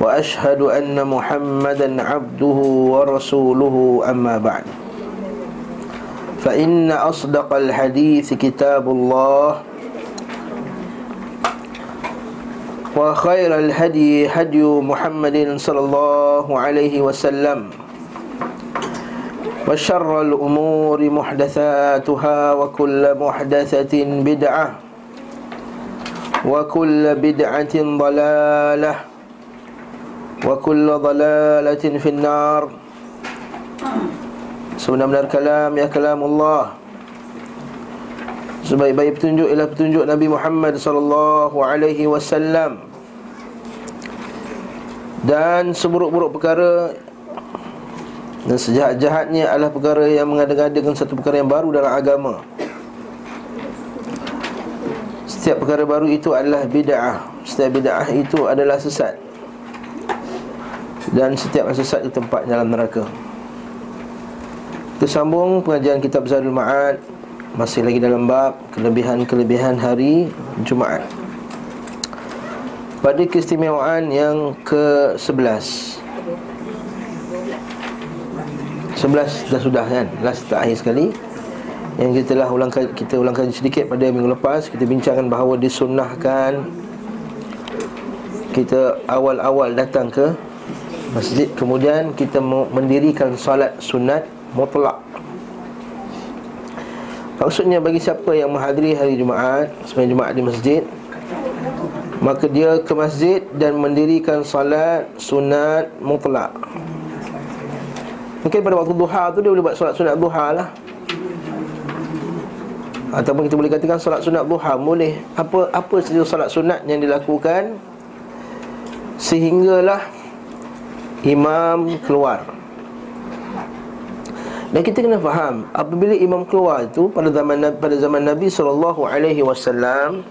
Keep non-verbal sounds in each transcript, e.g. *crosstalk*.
وأشهد أن محمدا عبده ورسوله أما بعد. فإن أصدق الحديث كتاب الله وخير الهدي هدي محمد صلى الله عليه وسلم وشر الأمور محدثاتها وكل محدثة بدعة وكل بدعة ضلالة وكل ضلالة في النار Sebenar-benar kalam ya kalam Allah Sebaik-baik petunjuk ialah petunjuk Nabi Muhammad sallallahu alaihi wasallam Dan seburuk-buruk perkara Dan sejahat-jahatnya adalah perkara yang mengada-ngadakan satu perkara yang baru dalam agama Setiap perkara baru itu adalah bid'ah Setiap bid'ah itu adalah sesat dan setiap sesat di tempat dalam neraka. Kita sambung pengajian kitab Zadul Ma'ad. Masih lagi dalam bab kelebihan-kelebihan hari Jumaat. Pada keistimewaan yang ke-11 11 dah sudah kan? Last terakhir sekali. Yang kita telah ulangkan, kita ulangkan sedikit pada minggu lepas. Kita bincangkan bahawa disunnahkan Kita awal-awal datang ke masjid kemudian kita mendirikan solat sunat mutlak. Maksudnya bagi siapa yang menghadiri hari Jumaat sembahyang Jumaat di masjid maka dia ke masjid dan mendirikan solat sunat mutlak. Mungkin pada waktu duha tu dia boleh buat solat sunat duha lah. Ataupun kita boleh katakan solat sunat duha boleh. Apa apa saja solat sunat yang dilakukan sehinggalah imam keluar. Dan kita kena faham apabila imam keluar itu pada zaman pada zaman Nabi sallallahu alaihi wasallam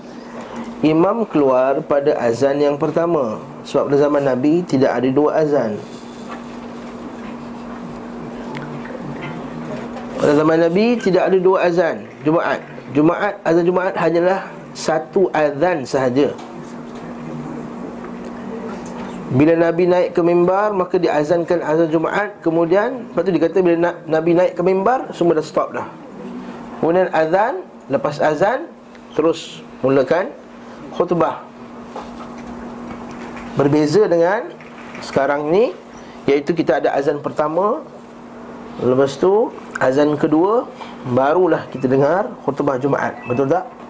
imam keluar pada azan yang pertama. Sebab pada zaman Nabi tidak ada dua azan. Pada zaman Nabi tidak ada dua azan Jumaat. Jumaat azan Jumaat hanyalah satu azan sahaja bila Nabi naik ke mimbar Maka diazankan azan Jumaat. Kemudian Lepas tu dikata bila Nabi naik ke mimbar Semua dah stop dah. Kemudian azan Lepas azan Terus mulakan khutbah. Berbeza dengan Sekarang ni Iaitu kita ada azan pertama Lepas tu Azan kedua Barulah kita dengar khutbah Jumaat. Betul tak?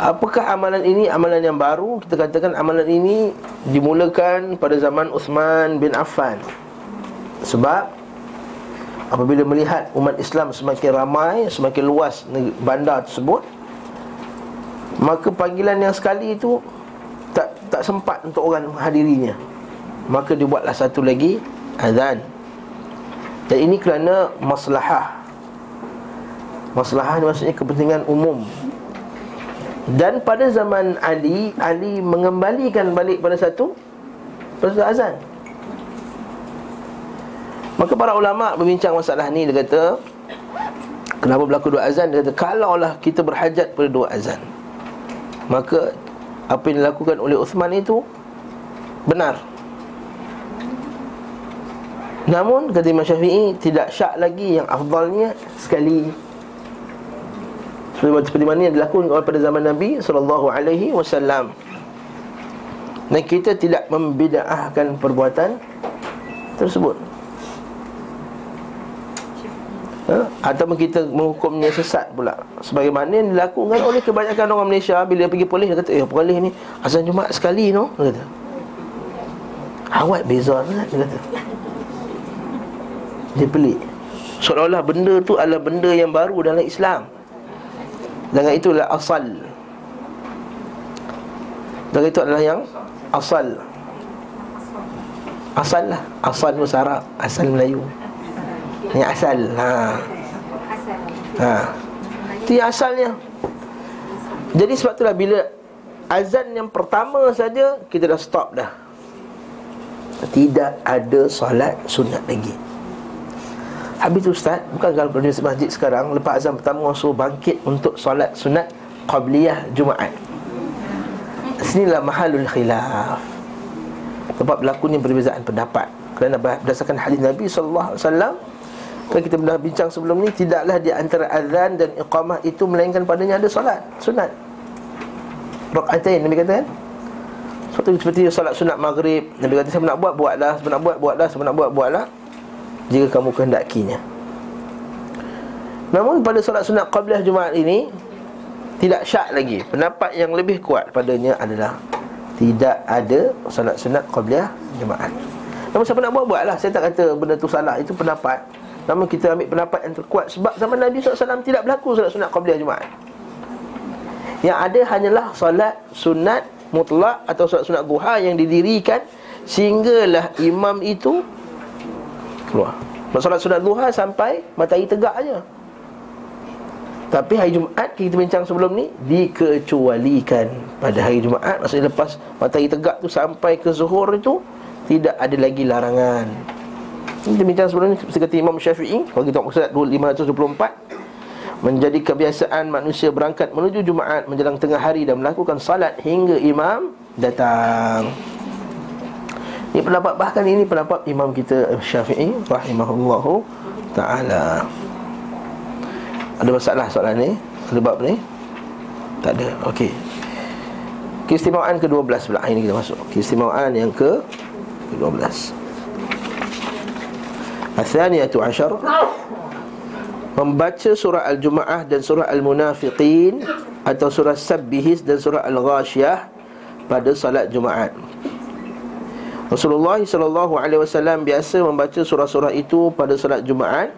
Apakah amalan ini amalan yang baru? Kita katakan amalan ini dimulakan pada zaman Uthman bin Affan. Sebab apabila melihat umat Islam semakin ramai, semakin luas bandar tersebut Maka panggilan yang sekali itu tak tak sempat untuk orang menghadirinya Maka dibuatlah satu lagi azan. Dan ini kerana maslahah. Maslahah maksudnya kepentingan umum dan pada zaman Ali Ali mengembalikan balik pada satu Pada satu azan. Maka para ulama' berbincang masalah ni Dia kata Kenapa berlaku dua azan? Dia kata Kalaulah kita berhajat pada dua azan Maka Apa yang dilakukan oleh Uthman itu Benar. Namun kata Imam Syafi'i Tidak syak lagi yang afdalnya Sekali seperti mana yang dilakukan pada zaman Nabi sallallahu alaihi wasallam. Dan kita tidak membida'ahkan perbuatan tersebut. Ha? Ataupun kita menghukumnya sesat pula. Sebagaimana yang dilakukan oleh kebanyakan orang Malaysia Bila pergi polis, dia kata, eh polis ni? Azan Jumat sekali no? Dia kata. Awak beza Dia kata. Dia pelik. Seolah-olah benda tu adalah benda yang baru dalam Islam dengan itulah asal. Dan itu adalah yang Asal. Asal lah. Asal tu Arab Asal Melayu. Ini asal. Ha. ha. Itu yang asalnya. Jadi sebab itulah bila Azan yang pertama saja Kita dah stop dah. Tidak ada solat sunat lagi Habis tu Ustaz Bukan kalau di masjid sekarang Lepas azan pertama Orang suruh bangkit Untuk solat sunat Qabliyah Jumaat. Sinilah mahalul khilaf. Tempat berlakunya perbezaan pendapat. Kerana berdasarkan hadis Nabi SAW Kalau kita dah bincang sebelum ni Tidaklah di antara azan dan iqamah itu Melainkan padanya ada solat Sunat. Rakatain Nabi kata kan Seperti, seperti solat sunat maghrib Nabi kata saya nak buat, buatlah. Saya nak buat, buatlah. Saya nak buat, buatlah jika kamu kehendakinya. Namun pada solat sunat qabliyah Jumaat ini tidak syak lagi. Pendapat yang lebih kuat padanya adalah tidak ada solat sunat qabliyah Jumaat. Namun siapa nak buat buatlah. Saya tak kata benda tu salah. Itu pendapat. Namun kita ambil pendapat yang terkuat sebab zaman Nabi SAW tidak berlaku solat sunat qabliyah Jumaat. Yang ada hanyalah solat sunat mutlak atau solat sunat duha yang didirikan sehinggalah imam itu keluar. Solat sunat duha sampai matahari tegak aja. Tapi hari Jumaat kita bincang sebelum ni Dikecualikan. Pada hari Jumaat Maksudnya lepas matahari tegak tu sampai ke zuhur itu Tidak ada lagi larangan. Kita bincang sebelum ni Seperti Imam Syafi'i Kalau kita tengok surat 524 Menjadi kebiasaan manusia berangkat menuju Jumaat Menjelang tengah hari dan melakukan salat hingga imam datang ini pendapat bahkan ini pendapat imam kita Syafi'i rahimahullahu taala. Ada masalah soalan ni? Ada bab ni? Tak ada. Okey. Keistimewaan ke-12 pula ini kita masuk. Keistimewaan yang ke 12. Athaniyatu ashar Membaca surah Al-Jumu'ah dan surah Al-Munafiqin Atau surah Sabbihis dan surah Al-Ghashiyah Pada salat Jumaat Rasulullah sallallahu alaihi wasallam biasa membaca surah-surah itu pada salat Jumaat.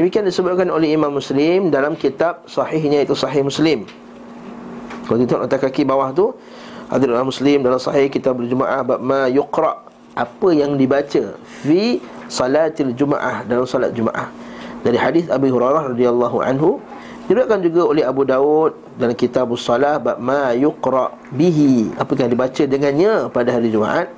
Demikian disebutkan oleh Imam Muslim dalam kitab sahihnya itu Sahih Muslim. Kalau kita letak kaki bawah tu ada dalam Muslim dalam Sahih kitab Jumaat bab ma yuqra apa yang dibaca fi salatil Jumaah dalam salat Jumaah. Dari hadis Abu Hurairah radhiyallahu anhu diriwayatkan juga oleh Abu Daud dalam kitab Salah bab ma yuqra bihi apa yang dibaca dengannya pada hari Jumaat.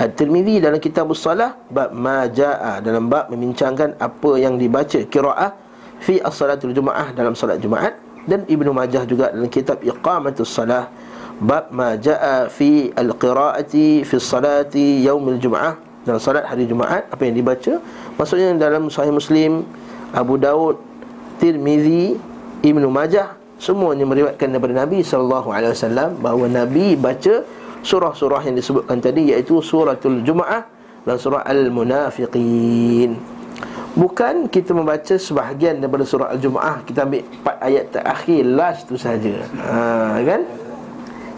At-Tirmizi dalam kitab Salah bab ma jaa dalam bab membincangkan apa yang dibaca qiraah fi as-salatul jumaah dalam solat Jumaat. Dan Ibnu Majah juga dalam kitab Iqamatus Salah bab ma jaa fi al-qiraati fi salati yaumil jumaah dalam solat hari Jumaat apa yang dibaca? Maksudnya dalam Sahih Muslim Abu Daud Tirmizi Ibnu Majah semuanya meriwayatkan daripada Nabi wasallam bahawa Nabi baca surah-surah yang disebutkan tadi iaitu suratul Jumaah dan surah Al-Munafiqin. Bukan kita membaca sebahagian daripada surah Al-Jumaah Kita ambil empat ayat terakhir Last tu saja. ha, kan?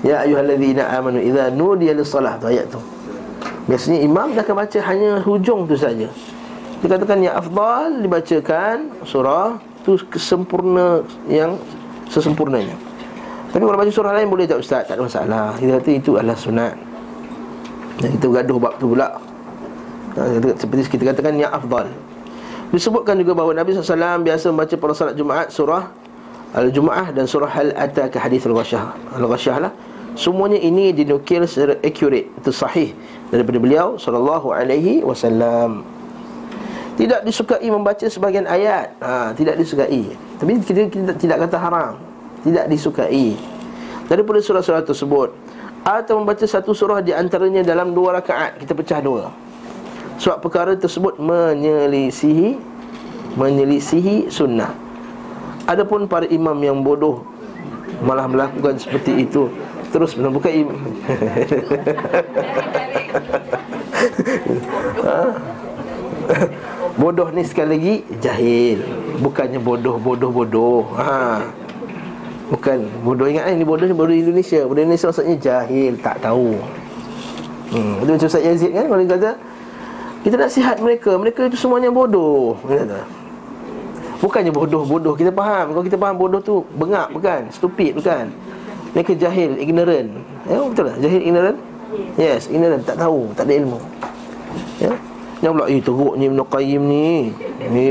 Ya ayuhalladzina amanu Iza nudiya lissalah tu ayat tu Biasanya imam dah akan baca hanya hujung tu saja Dikatakan yang afdal dibacakan surah tu kesempurna yang sesempurnanya tapi kalau baca surah lain boleh tak ustaz? Tak ada masalah. Kita kata itu adalah sunat. Dan kita gaduh bab tu pula. Seperti kita katakan yang afdal. Disebutkan juga bahawa Nabi SAW biasa membaca pada salat Jumaat surah Al-Jum'ah dan surah Al-Ata ke hadis Al-Ghashah. Al-Ghashah lah. Semuanya ini dinukil secara accurate, itu sahih daripada beliau sallallahu alaihi wasallam. Tidak disukai membaca sebagian ayat. Ha, tidak disukai. Tapi kita, kita tidak kata haram tidak disukai. Daripada surah-surah tersebut atau membaca satu surah di antaranya dalam dua rakaat kita pecah dua. Sebab perkara tersebut menyelisihi menyelisihi sunnah. Adapun para imam yang bodoh malah melakukan seperti itu terus bukan imam *laughs* ha? bodoh ni sekali lagi jahil. Bukannya bodoh bodoh bodoh ha Bukan bodoh ingat eh, ni bodoh ni bodoh Indonesia. Bodoh Indonesia maksudnya jahil, tak tahu. Hmm, itu macam Ustaz Yazid kan kalau kata kita nak sihat mereka, mereka itu semuanya bodoh. Kata. Bukannya bodoh-bodoh, kita faham. Kalau kita faham bodoh tu bengap bukan? Stupid bukan? Mereka jahil, ignorant. Ya, betul tak? Jahil, ignorant? Yes, ignorant, tak tahu, tak ada ilmu. Ya. Yang pula, eh teruk ni Ibn Qayyim ni Ni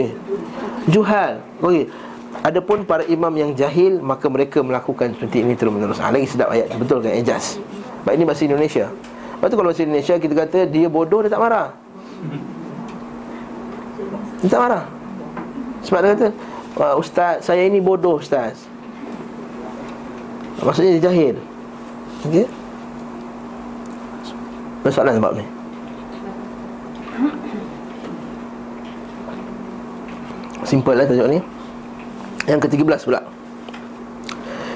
Juhal Okey Adapun para imam yang jahil Maka mereka melakukan seperti ini terus menerus ha, Lagi sedap ayat. Betul kan? Ejaz Baik ini bahasa Indonesia. Lepas tu kalau bahasa Indonesia Kita kata dia bodoh Dia tak marah. Dia tak marah. Sebab dia kata Ustaz Saya ini bodoh Ustaz. Maksudnya dia jahil. Okey? Masalah sebab ni Simple lah tajuk ni Yang ke-13 pula.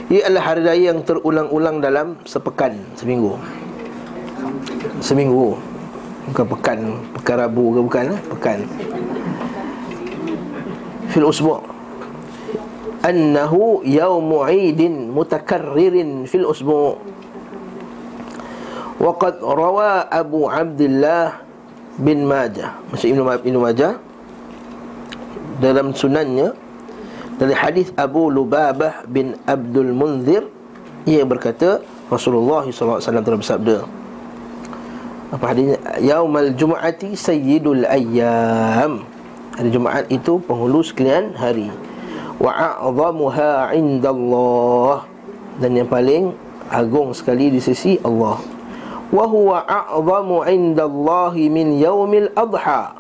Ia adalah hari raya yang terulang-ulang dalam sepekan Seminggu. Seminggu. Bukan pekan Pekan Rabu ke bukan eh? Pekan. Fil usbu' Annahu yawmu idin mutakarririn fil usbu' Waqad rawa Abu Abdullah bin Majah. Maksud Ibn Majah? Dalam sunannya dari hadis Abu Lubabah bin Abdul Munzir ia berkata Rasulullah SAW telah bersabda apa hadisnya yaumal jumu'ati sayyidul ayyam. Hari Jumaat itu penghulu sekalian hari. Wa a'zamuha indallah. Dan yang paling agung sekali di sisi Allah. Wa huwa a'zamu indallahi min yaumil adha.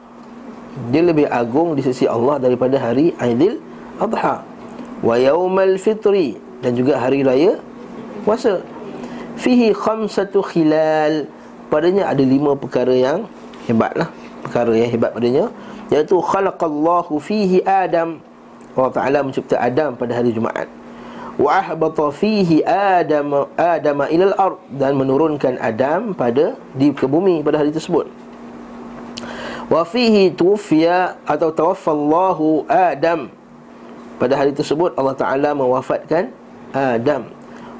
Dia lebih agung di sisi Allah daripada hari Aidil Adha. Wa yaumal fitri. Dan juga hari raya puasa. Fihi khamsatu khilal. Padanya ada lima perkara yang hebatlah. Perkara yang hebat padanya. Iaitu khalaqallahu fihi adam. Allah Taala mencipta Adam pada hari Jumaat. Wa ahbata fihi adam adam ila al-ard dan menurunkan Adam pada di ke bumi pada hari tersebut. Wa fihi tuwfiya atau tawaffallahu Adam Pada hari tersebut Allah Ta'ala mewafatkan Adam.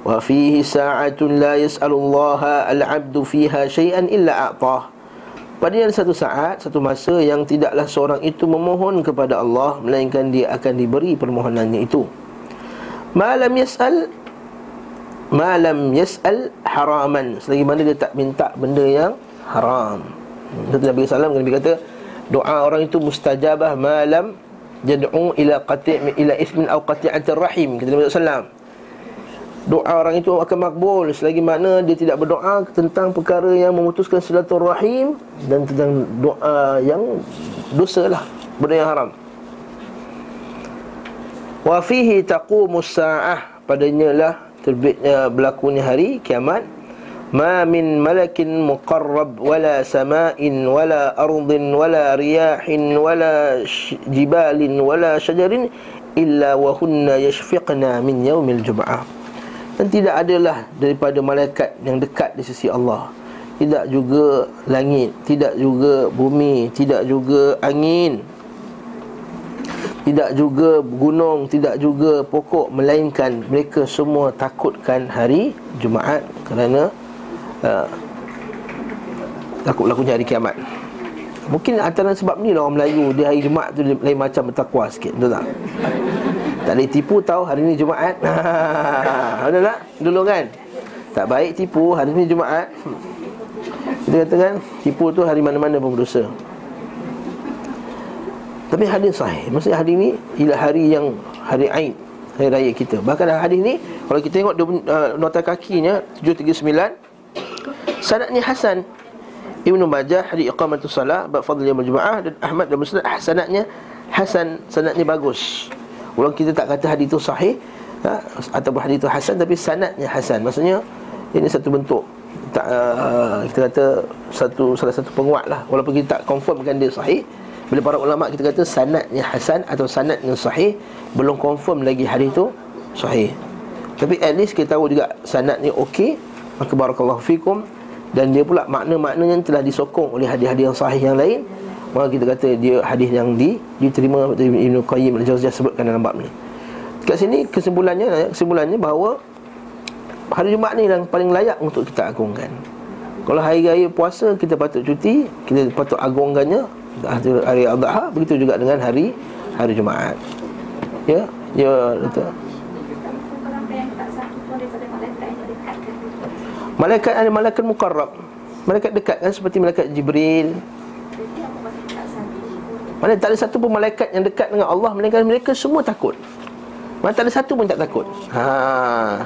Wa fihi sa'atun la yas'alullaha al-abdu fiha syai'an illa a'tah Pada yang satu saat, satu masa yang tidaklah seorang itu memohon kepada Allah Melainkan dia akan diberi permohonannya itu. Malam yas'al Malam yas'al haraman. Selagi mana dia tak minta benda yang haram. Nabi SAW kata Doa orang itu mustajabah malam Jad'u ila qati' ila ismin au qati'atir rahim Kata Nabi SAW Doa orang itu akan makbul. Selagi mana dia tidak berdoa Tentang perkara yang memutuskan silaturahim Dan tentang doa yang Dosa lah Benda yang haram. Wa fihi taqumus sa'ah. Padanya lah terbitnya berlakunya hari kiamat ما من ملك مقرب ولا سماء ولا أرض ولا رياح ولا جبال ولا شجر إلا وهن يشفقنا من يوم الجمعة dan tidak adalah daripada malaikat yang dekat di sisi Allah tidak juga langit tidak juga bumi tidak juga angin tidak juga gunung tidak juga pokok melainkan mereka semua takutkan hari Jumaat kerana uh, Takut berlakunya hari kiamat. Mungkin antara sebab ni lah orang Melayu. Di hari Jumaat tu lain macam bertakwa sikit Betul tak? Tak boleh tipu tahu hari ni Jumaat. *laughs* Betul tak? Dulu kan? Tak baik tipu hari ni Jumaat. Kita katakan Tipu tu hari mana-mana pun berdosa. Tapi hadis sahih. Maksudnya hari ni Ialah hari yang Hari Aid Hari Raya kita. Bahkan hadis ni Kalau kita tengok uh, Nota kakinya 739 Sanadnya Hasan. Ibn Majah Hadis Iqamatul Salah Bab Fadli Yamal Dan Ahmad dan Musnad. Sanadnya Hasan Sanadnya bagus. Walaupun kita tak kata hadis itu sahih ha? Ataupun hadis itu Hasan Tapi sanadnya Hasan. Maksudnya Ini satu bentuk tak, uh, Kita kata satu Salah satu penguat lah. Walaupun kita tak confirmkan dia sahih Bila para ulama kita kata Sanadnya Hasan Atau sanadnya sahih Belum confirm lagi hadis itu Sahih. Tapi at least kita tahu juga Sanadnya okey. Maka barakallahu fikum dan dia pula makna-maknanya telah disokong oleh hadis-hadis yang sahih yang lain. Maka kita kata dia hadis yang di, diterima Ibn Qayyim Al-Jawziyah sebutkan dalam bab ni kat sini kesimpulannya kesimpulannya bahawa hari Jumaat ni yang paling layak untuk kita agungkan. Kalau hari raya puasa kita patut cuti kita patut agungkannya hari Adha begitu juga dengan hari hari Jumaat. Ya ya betul Malaikat ada malaikat mukarrab Malaikat dekat kan seperti malaikat Jibril. Mana tak ada satu pun malaikat yang dekat dengan Allah Melainkan mereka semua takut. Mana tak ada satu pun tak takut. Ha.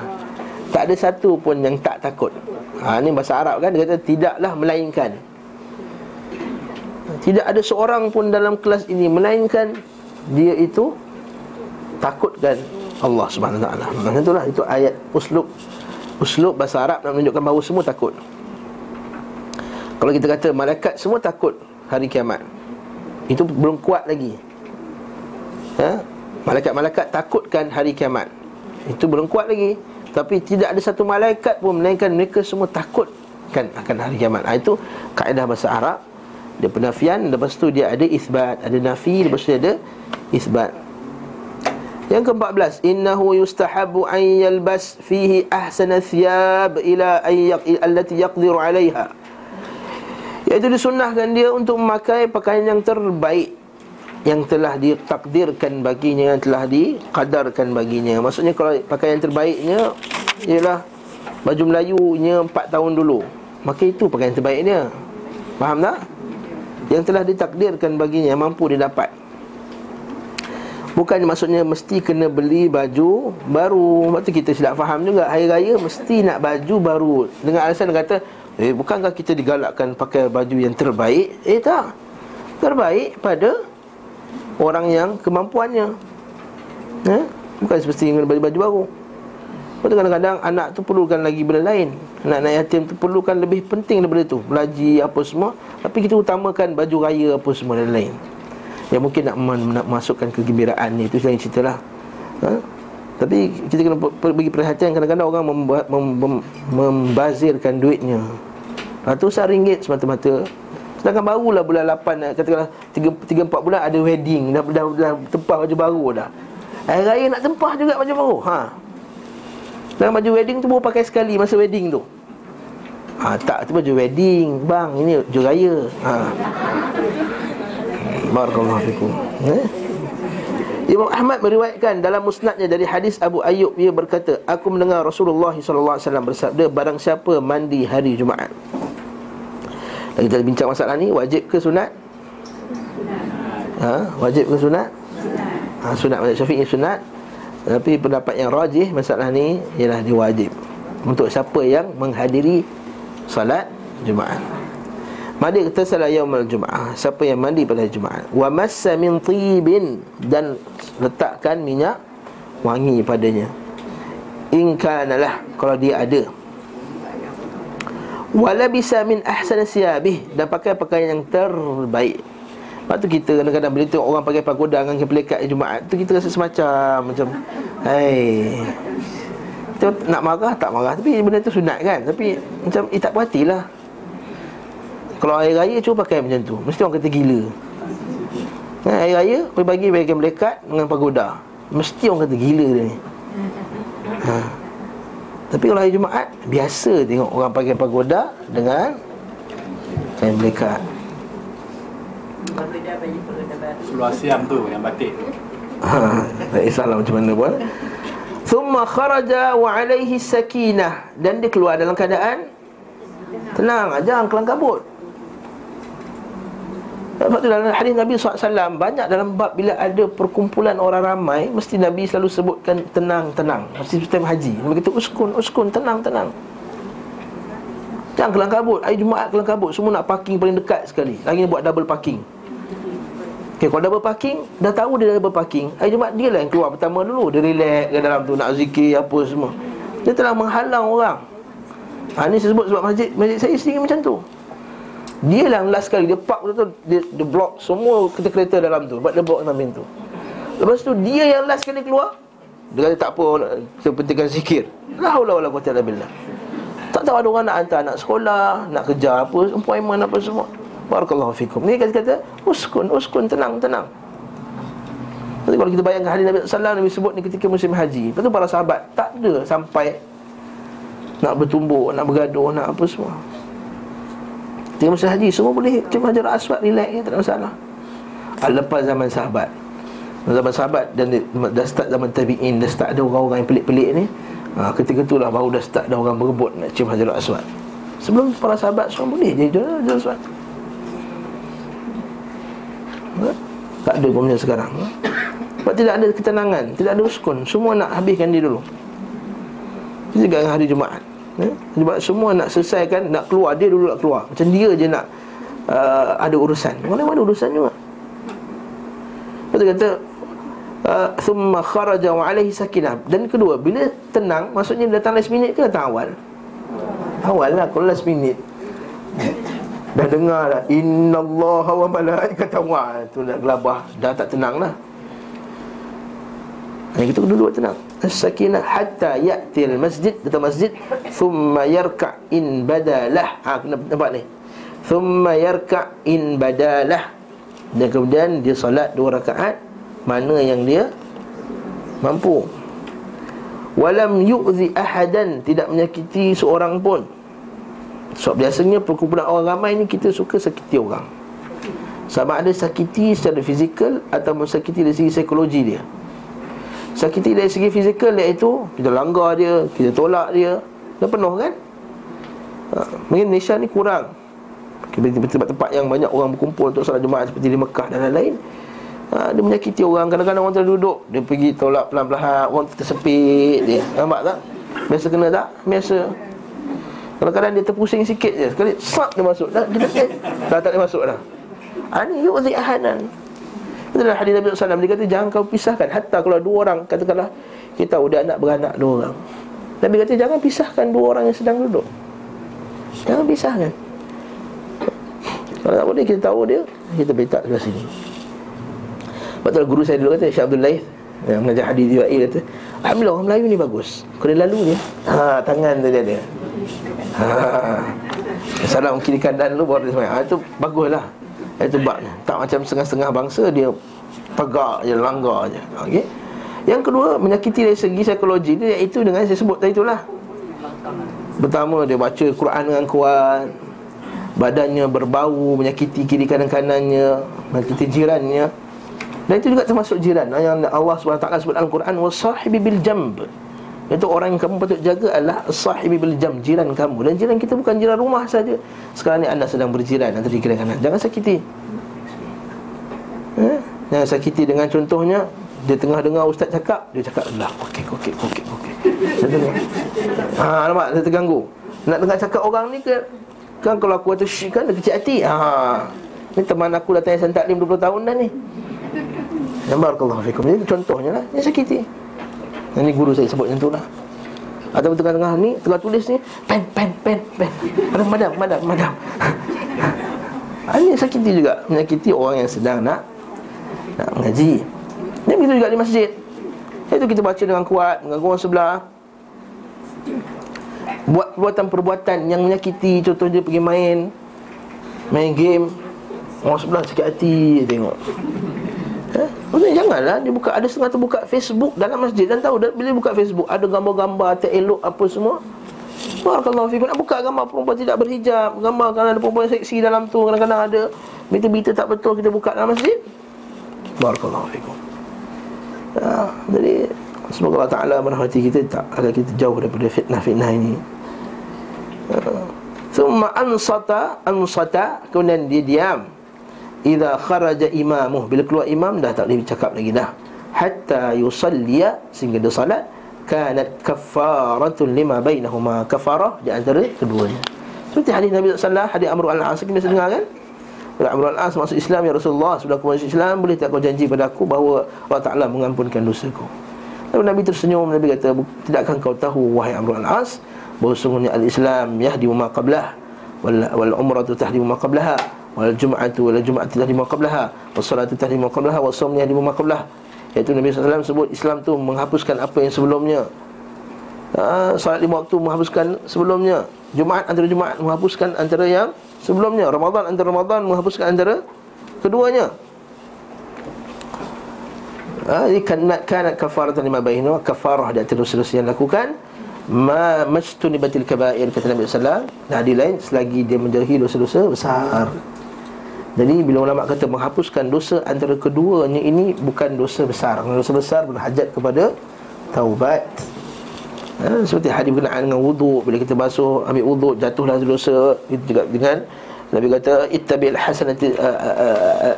Tak ada satu pun yang tak takut. Ha, Ini bahasa Arab kan Dia kata tidaklah melainkan. Tidak ada seorang pun dalam kelas ini Melainkan dia itu Takutkan Allah subhanahu ta'ala. Itulah itu ayat uslub Uslub bahasa Arab nak menunjukkan bahawa semua takut. Kalau kita kata malaikat semua takut hari kiamat. Itu belum kuat lagi. Ha? Malaikat-malaikat takutkan hari kiamat. Itu belum kuat lagi. Tapi tidak ada satu malaikat pun Melainkan mereka semua takutkan akan hari kiamat. Ha, Itu kaedah bahasa Arab. Dia penafian Lepas tu dia ada isbat Ada nafi Lepas tu dia ada isbat yang ke-14 innahu yustahabu an yalbas fihi ahsana thiyab ila ayyaq allati yaqdiru 'alayha Iaitu disunnahkan dia untuk memakai pakaian yang terbaik Yang telah ditakdirkan baginya Yang telah dikadarkan baginya. Maksudnya kalau pakaian terbaiknya Ialah baju Melayunya 4 tahun dulu. Maka itu pakaian terbaiknya. Faham tak? Yang telah ditakdirkan baginya Yang mampu dia dapat Bukan maksudnya mesti kena beli baju baru Sebab tu kita silap faham juga Hari Raya mesti nak baju baru Dengan alasan kata Eh bukankah kita digalakkan pakai baju yang terbaik? Eh tak. Terbaik pada orang yang kemampuannya. Eh? Bukan semestinya beli baju baru. Lepas kadang-kadang anak tu perlukan lagi benda lain. Anak-anak yatim tu perlukan lebih penting daripada tu. Belaji apa semua. Tapi kita utamakan baju raya apa semua dan lain. Yang mungkin nak, nak masukkan kegembiraan ni. Itu selain cerita lah. Ha? Tapi kita kena bagi perhatian kadang-kadang orang membuat, mem, mem, membazirkan duitnya Ratusan ringgit semata-mata Sedangkan barulah bulan 8 eh, Katakanlah 3-4 bulan ada wedding dah, dah, dah tempah baju baru dah Hari raya nak tempah juga baju baru ha. Dan baju wedding tu baru pakai sekali masa wedding tu Ha, tak, tu baju wedding Bang, ini baju raya ha. Barakallahu fikum eh? Imam Ahmad meriwayatkan dalam musnadnya dari hadis Abu Ayyub Ia berkata Aku mendengar Rasulullah SAW bersabda Barang siapa mandi hari Jumaat kita bincang masalah ni Wajib ke sunat? Ha? Wajib ke sunat? Ha, sunat Mazhab Syafi'i sunat Tapi pendapat yang rajih masalah ni Ialah diwajib Untuk siapa yang menghadiri Salat Jumaat Mandi kata salat yaumul Jumaat Siapa yang mandi pada Jumaat Wa massa min tibin. Dan letakkan minyak Wangi padanya. Inkanalah Kalau dia ada. Wala bisa min ahsan siyabih. Dan pakai pakaian yang terbaik. Lepas tu kita kadang-kadang Bila tengok orang pakai pagoda Dengan pelekat Jumaat tu kita rasa semacam Macam Hai. Kita nak marah tak marah. Tapi benda tu sunat kan? Tapi macam Eh tak perhatilah Kalau hari raya cuba pakai macam tu. Mesti orang kata gila. Ha, Hari raya Boleh bagi bagi melekat Dengan pagoda. Mesti orang kata gila dia ni. Ha. Tapi kalau hari Jumaat Biasa tengok orang pakai pagoda Dengan Kain melekat. Seluar siam tu yang batik ha, Tak kisahlah macam mana pun. Thumma kharaja wa alaihi sakinah. Dan dia keluar dalam keadaan Tenang, jangan kelang kabut sebab tu dalam hadis Nabi SAW Banyak dalam bab bila ada perkumpulan orang ramai Mesti Nabi selalu sebutkan tenang-tenang. Mesti setiap haji. Nabi kata uskun, uskun, tenang-tenang Jangan kelang kabut. Hari Jumaat kelang kabut. Semua nak parking paling dekat sekali. Lagi buat double parking. Okay, kalau double parking Dah tahu dia double parking. Hari Jumaat dia lah yang keluar pertama dulu. Dia relax ke dalam tu Nak zikir apa semua. Dia telah menghalang orang. Ha, Ini saya sebut sebab masjid Masjid saya sendiri macam tu dia lah last kali Dia park tu Dia, dia block semua kereta-kereta dalam tu Sebab dia block dalam pintu. Lepas tu dia yang last kali keluar Dia kata tak apa Kita pentingkan zikir La hawla wa la billah. Tak tahu ada orang nak hantar anak sekolah Nak kerja apa Appointment apa semua. Barakallahu fikum. Ni kata kata Uskun, uskun, tenang, tenang. Nanti kalau kita bayangkan hadis Nabi SAW Nabi sebut ni ketika musim haji. Lepas tu para sahabat Tak ada sampai Nak bertumbuk, nak bergaduh, nak apa semua Tengok masa haji Semua boleh Cuma hajar aswad Relax je Tak ada masalah. Ah, Lepas zaman sahabat. Zaman sahabat Dan dah start zaman tabi'in Dah start ada orang-orang yang pelik-pelik ni ha, Ketika itulah baru dah start Ada orang berebut Nak cium hajar aswad. Sebelum para sahabat Semua boleh Jadi hajar aswad. Ha? Tak ada pun sekarang. Ha? Sebab tidak ada ketenangan Tidak ada uskun. Semua nak habiskan dia dulu. Itu juga hari Jumaat ha? Sebab semua nak selesaikan Nak keluar Dia dulu nak keluar. Macam dia je nak uh, Ada urusan. Mana-mana urusan juga? Lepas kata uh, Thumma kharaja wa alaihi sakinah. Dan kedua Bila tenang Maksudnya datang last minute ke datang awal? Awal lah Kalau last minute. Dah dengar dah Inna Allah wa malaikata wa Itu nak gelabah. Dah tak tenang lah. Yang kita dulu tenang As-sakinah hatta ya'til masjid Datang masjid? Thumma yarka' in badalah. Ha, Nampak ni. Thumma yarka' in badalah. Dan kemudian dia solat dua rakaat. Mana yang dia Mampu? Walam yu'zi ahadan. Tidak menyakiti seorang pun. Sebab biasanya perkumpulan orang ramai ni kita suka sakiti orang. Sama ada sakiti secara fizikal Atau sakiti dari segi psikologi dia Sakiti dari segi fizikal iaitu Kita langgar dia, kita tolak dia Dah penuh kan? Ha, mungkin Malaysia ni kurang. Tempat-tempat yang banyak orang berkumpul Untuk salat Jumaat seperti di Mekah dan lain-lain. Ha, Dia menyakiti orang. Kadang-kadang orang terduduk Dia pergi tolak pelan-pelan Orang tersepit dia. Nampak tak? Biasa kena tak? Biasa. Kadang-kadang dia terpusing sikit je. Sekali sak dia masuk. Dah, dia, dia, dah tak boleh masuk dah. Ini ha, yu'zi ahadan Itu adalah hadis Nabi SAW Dia kata jangan kau pisahkan. Hatta kalau dua orang Katakanlah Kita dia anak beranak dua orang. Nabi kata jangan pisahkan dua orang yang sedang duduk. Jangan pisahkan. Kalau tak boleh kita tahu dia Kita betak sebelah sini. Sebab tu guru saya dulu kata Syekh Abdul Laith yang mengajar hadis dia kata Alhamdulillah orang Melayu ni bagus. Kalau lalu dia. Ha, Tangan tu dia ada. Ha. Salam kiri kanan dulu baru dia semayang ha, Itu baguslah Itu bak Tak macam setengah-setengah bangsa Dia tegak je, langgar je. Okay? Yang kedua, menyakiti dari segi psikologi dia Iaitu dengan saya sebut tadi itulah. Pertama, dia baca Quran dengan kuat Badannya berbau Menyakiti kiri kanan-kanannya Menyakiti jirannya. Dan itu juga termasuk jiran. Yang Allah SWT sebut dalam Quran Wasahibi bil itu orang yang kamu patut jaga adalah sahibi bil jam jiran kamu dan jiran kita bukan jiran rumah saja. Sekarang ni anda sedang berjiran antara kiri kanan. Jangan sakiti. Eh? Jangan sakiti dengan contohnya dia tengah dengar ustaz cakap, dia cakap lah okey okey okey okey. Ha nampak dia terganggu. Nak dengar cakap orang ni ke kan kalau aku kata syik kan dia kecil hati. Ha. Ni teman aku datang yang santak 50 tahun dah ni. Barakallahu fikum. Ini contohnya lah. Dia sakiti. Ini guru saya sebut macam tu lah. Atau tengah-tengah ni Tengah tulis ni Pen, pen, pen, pen. Ada madam, madam, madam. *laughs* Ini sakiti juga. Menyakiti orang yang sedang nak Nak mengaji. Ini begitu juga di masjid. Itu kita baca dengan kuat Dengan orang sebelah. Buat perbuatan-perbuatan yang menyakiti. Contohnya pergi main Main game. Orang sebelah sakit hati Tengok Eh? Maksudnya janganlah dia buka ada setengah tu buka Facebook dalam masjid dan tahu bila buka Facebook ada gambar-gambar tak elok apa semua. Barakallahu fikum nak buka gambar perempuan tidak berhijab, gambar kan ada perempuan seksi dalam tu, kadang-kadang ada berita-berita tak betul kita buka dalam masjid. Barakallahu fikum. Ya, jadi semoga Allah Taala merahmati kita tak agar kita jauh daripada fitnah-fitnah ini. Ya. Thumma ansata ansata kemudian dia diam Iza kharaja imamuh. Bila keluar imam dah tak boleh cakap lagi dah. Hatta yusalliya Sehingga dia salat Kanat kafaratun lima bainahuma. Kafarah di antara keduanya. Seperti hadis Nabi SAW Hadis Amr al-As Kita dengar kan? Amr al-As masuk Islam Ya Rasulullah Sudah aku masuk Islam Boleh tak kau janji pada aku Bahawa Allah Ta'ala mengampunkan dosaku? Lalu Nabi tersenyum Nabi kata Tidakkah kau tahu Wahai Amr al-As Bahawa sungguhnya al-Islam Yahdi wa maqablah Wal, wal umratu tahdi wa maqablaha wal jum'atu wal jum'atu tahdi ma qablaha was salatu tahdi ma qablaha was sawmu tahdi ma qablaha iaitu Nabi SAW sebut Islam tu menghapuskan apa yang sebelumnya. Ha, Salat lima waktu menghapuskan sebelumnya. Jumaat antara Jumaat menghapuskan antara yang sebelumnya. Ramadan antara Ramadan menghapuskan antara keduanya. Ha, Ini kanat, kanat kafaratan lima bainu Kafarah di antara dosa yang lakukan Ma majtunibatil kabair Kata Nabi SAW Nah di lain selagi dia menjauhi dosa-dosa besar jadi bila ulama kata menghapuskan dosa antara keduanya ini bukan dosa besar. Dosa besar berhajat kepada taubat. Ha, seperti hadis berkenaan dengan wuduk bila kita basuh ambil wuduk jatuhlah dosa itu juga dengan Nabi kata ittabi'il hasanati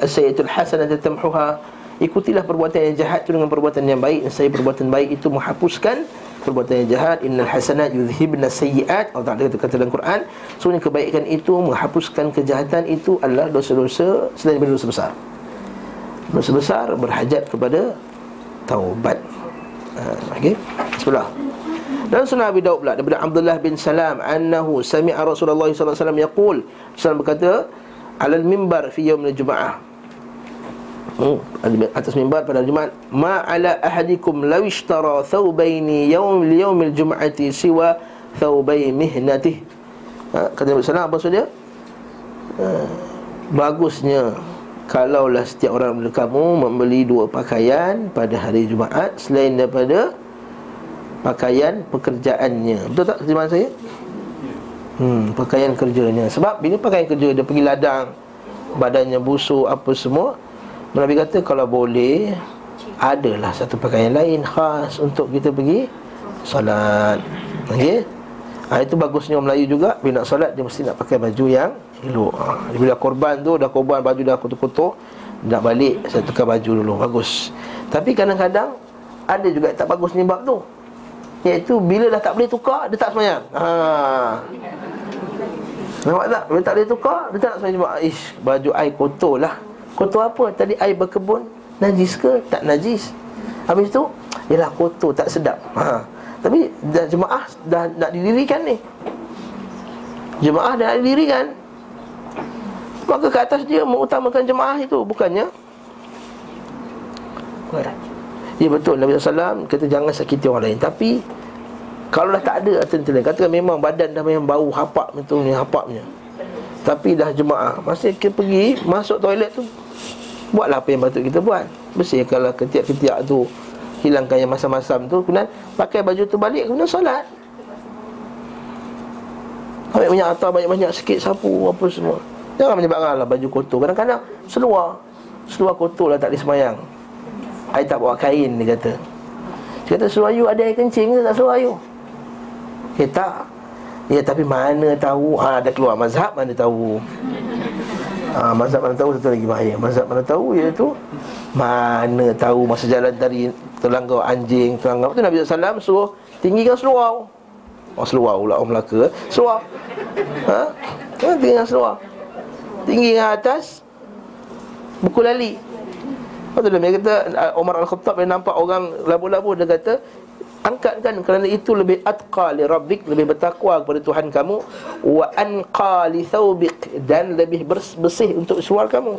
as-sayyi'atul hasanati tamhuha ikutilah perbuatan yang jahat itu dengan perbuatan yang baik saya perbuatan baik itu menghapuskan perbuatan yang jahat innal hasanat yudhibna sayyi'at. Allah Taala kata, kata dalam Quran sebenarnya kebaikan itu menghapuskan kejahatan itu adalah dosa-dosa selain daripada dosa besar. Dosa besar berhajat kepada taubat. Ha, okey. Bismillah. Dan sunnah Abi Daud pula daripada Abdullah bin Salam annahu sami'a Rasulullah sallallahu alaihi wasallam yaqul. Sallam berkata alal mimbar fi yaumil jumaah hmm, atas mimbar pada Jumaat ma ala ahadikum law ishtara thawbaini yawm li yawmil jum'ati siwa thawbai mihnatih ha, kata Nabi sallallahu apa maksudnya ha, bagusnya kalaulah setiap orang dari kamu membeli dua pakaian pada hari Jumaat selain daripada pakaian pekerjaannya. Betul tak terjemahan saya? Hmm, pakaian kerjanya. Sebab bila pakaian kerja dia pergi ladang, badannya busuk apa semua, Nabi kata kalau boleh adalah satu pakaian lain khas untuk kita pergi solat. Okey? Ha, itu bagusnya orang Melayu juga Bila nak solat dia mesti nak pakai baju yang elok ha, Bila korban tu dah korban baju dah kotor-kotor Nak balik saya tukar baju dulu Bagus Tapi kadang-kadang Ada juga tak bagus ni bab tu Iaitu bila dah tak boleh tukar Dia tak semayang ha. Nampak tak? Bila tak boleh tukar Dia tak semayang Ish baju air kotor lah Kotor apa? Tadi air berkebun Najis ke? Tak najis. Habis tu Yelah kotor tak sedap. Ha. Tapi dah jemaah dah nak didirikan ni. Jemaah dah nak didirikan. Maka ke atas dia mengutamakan jemaah itu Bukannya? Ya betul. Nabi SAW kata jangan sakiti orang lain. Tapi Kalau dah tak ada Katakan memang badan dah memang bau hapak Betul ni hapaknya Tapi dah jemaah Masa kita pergi Masuk toilet tu Buatlah apa yang patut kita buat. Bersihkanlah ketiak-ketiak tu Hilangkan yang masam-masam tu Kemudian pakai baju tu balik Kemudian solat. Banyak-banyak atau banyak-banyak sikit sapu Apa semua. Jangan menyebabkan lah baju kotor. Kadang-kadang seluar Seluar kotor lah tak disemayang I tak bawa kain dia kata. Dia kata seluar you ada air kencing ke tak seluar you Eh tak Ya tapi mana tahu ha, Ada keluar mazhab mana tahu. Ha, Mazhab mana tahu satu lagi bahaya. Mazhab mana tahu iaitu Mana tahu masa jalan tadi Terlanggar anjing Terlanggar Itu Nabi SAW suruh Tinggikan seluar. Oh seluar pula orang Melaka. Seluar. Ha? Tinggikan seluar. Tinggikan atas Buku lali. Lepas tu dia kata? Umar Al-Khattab Dia nampak orang labu-labu Dia kata Angkatkan kerana itu lebih atqa li rabbik Lebih bertakwa kepada Tuhan kamu. Wa anqa li thawbik Dan lebih bersih untuk suar kamu.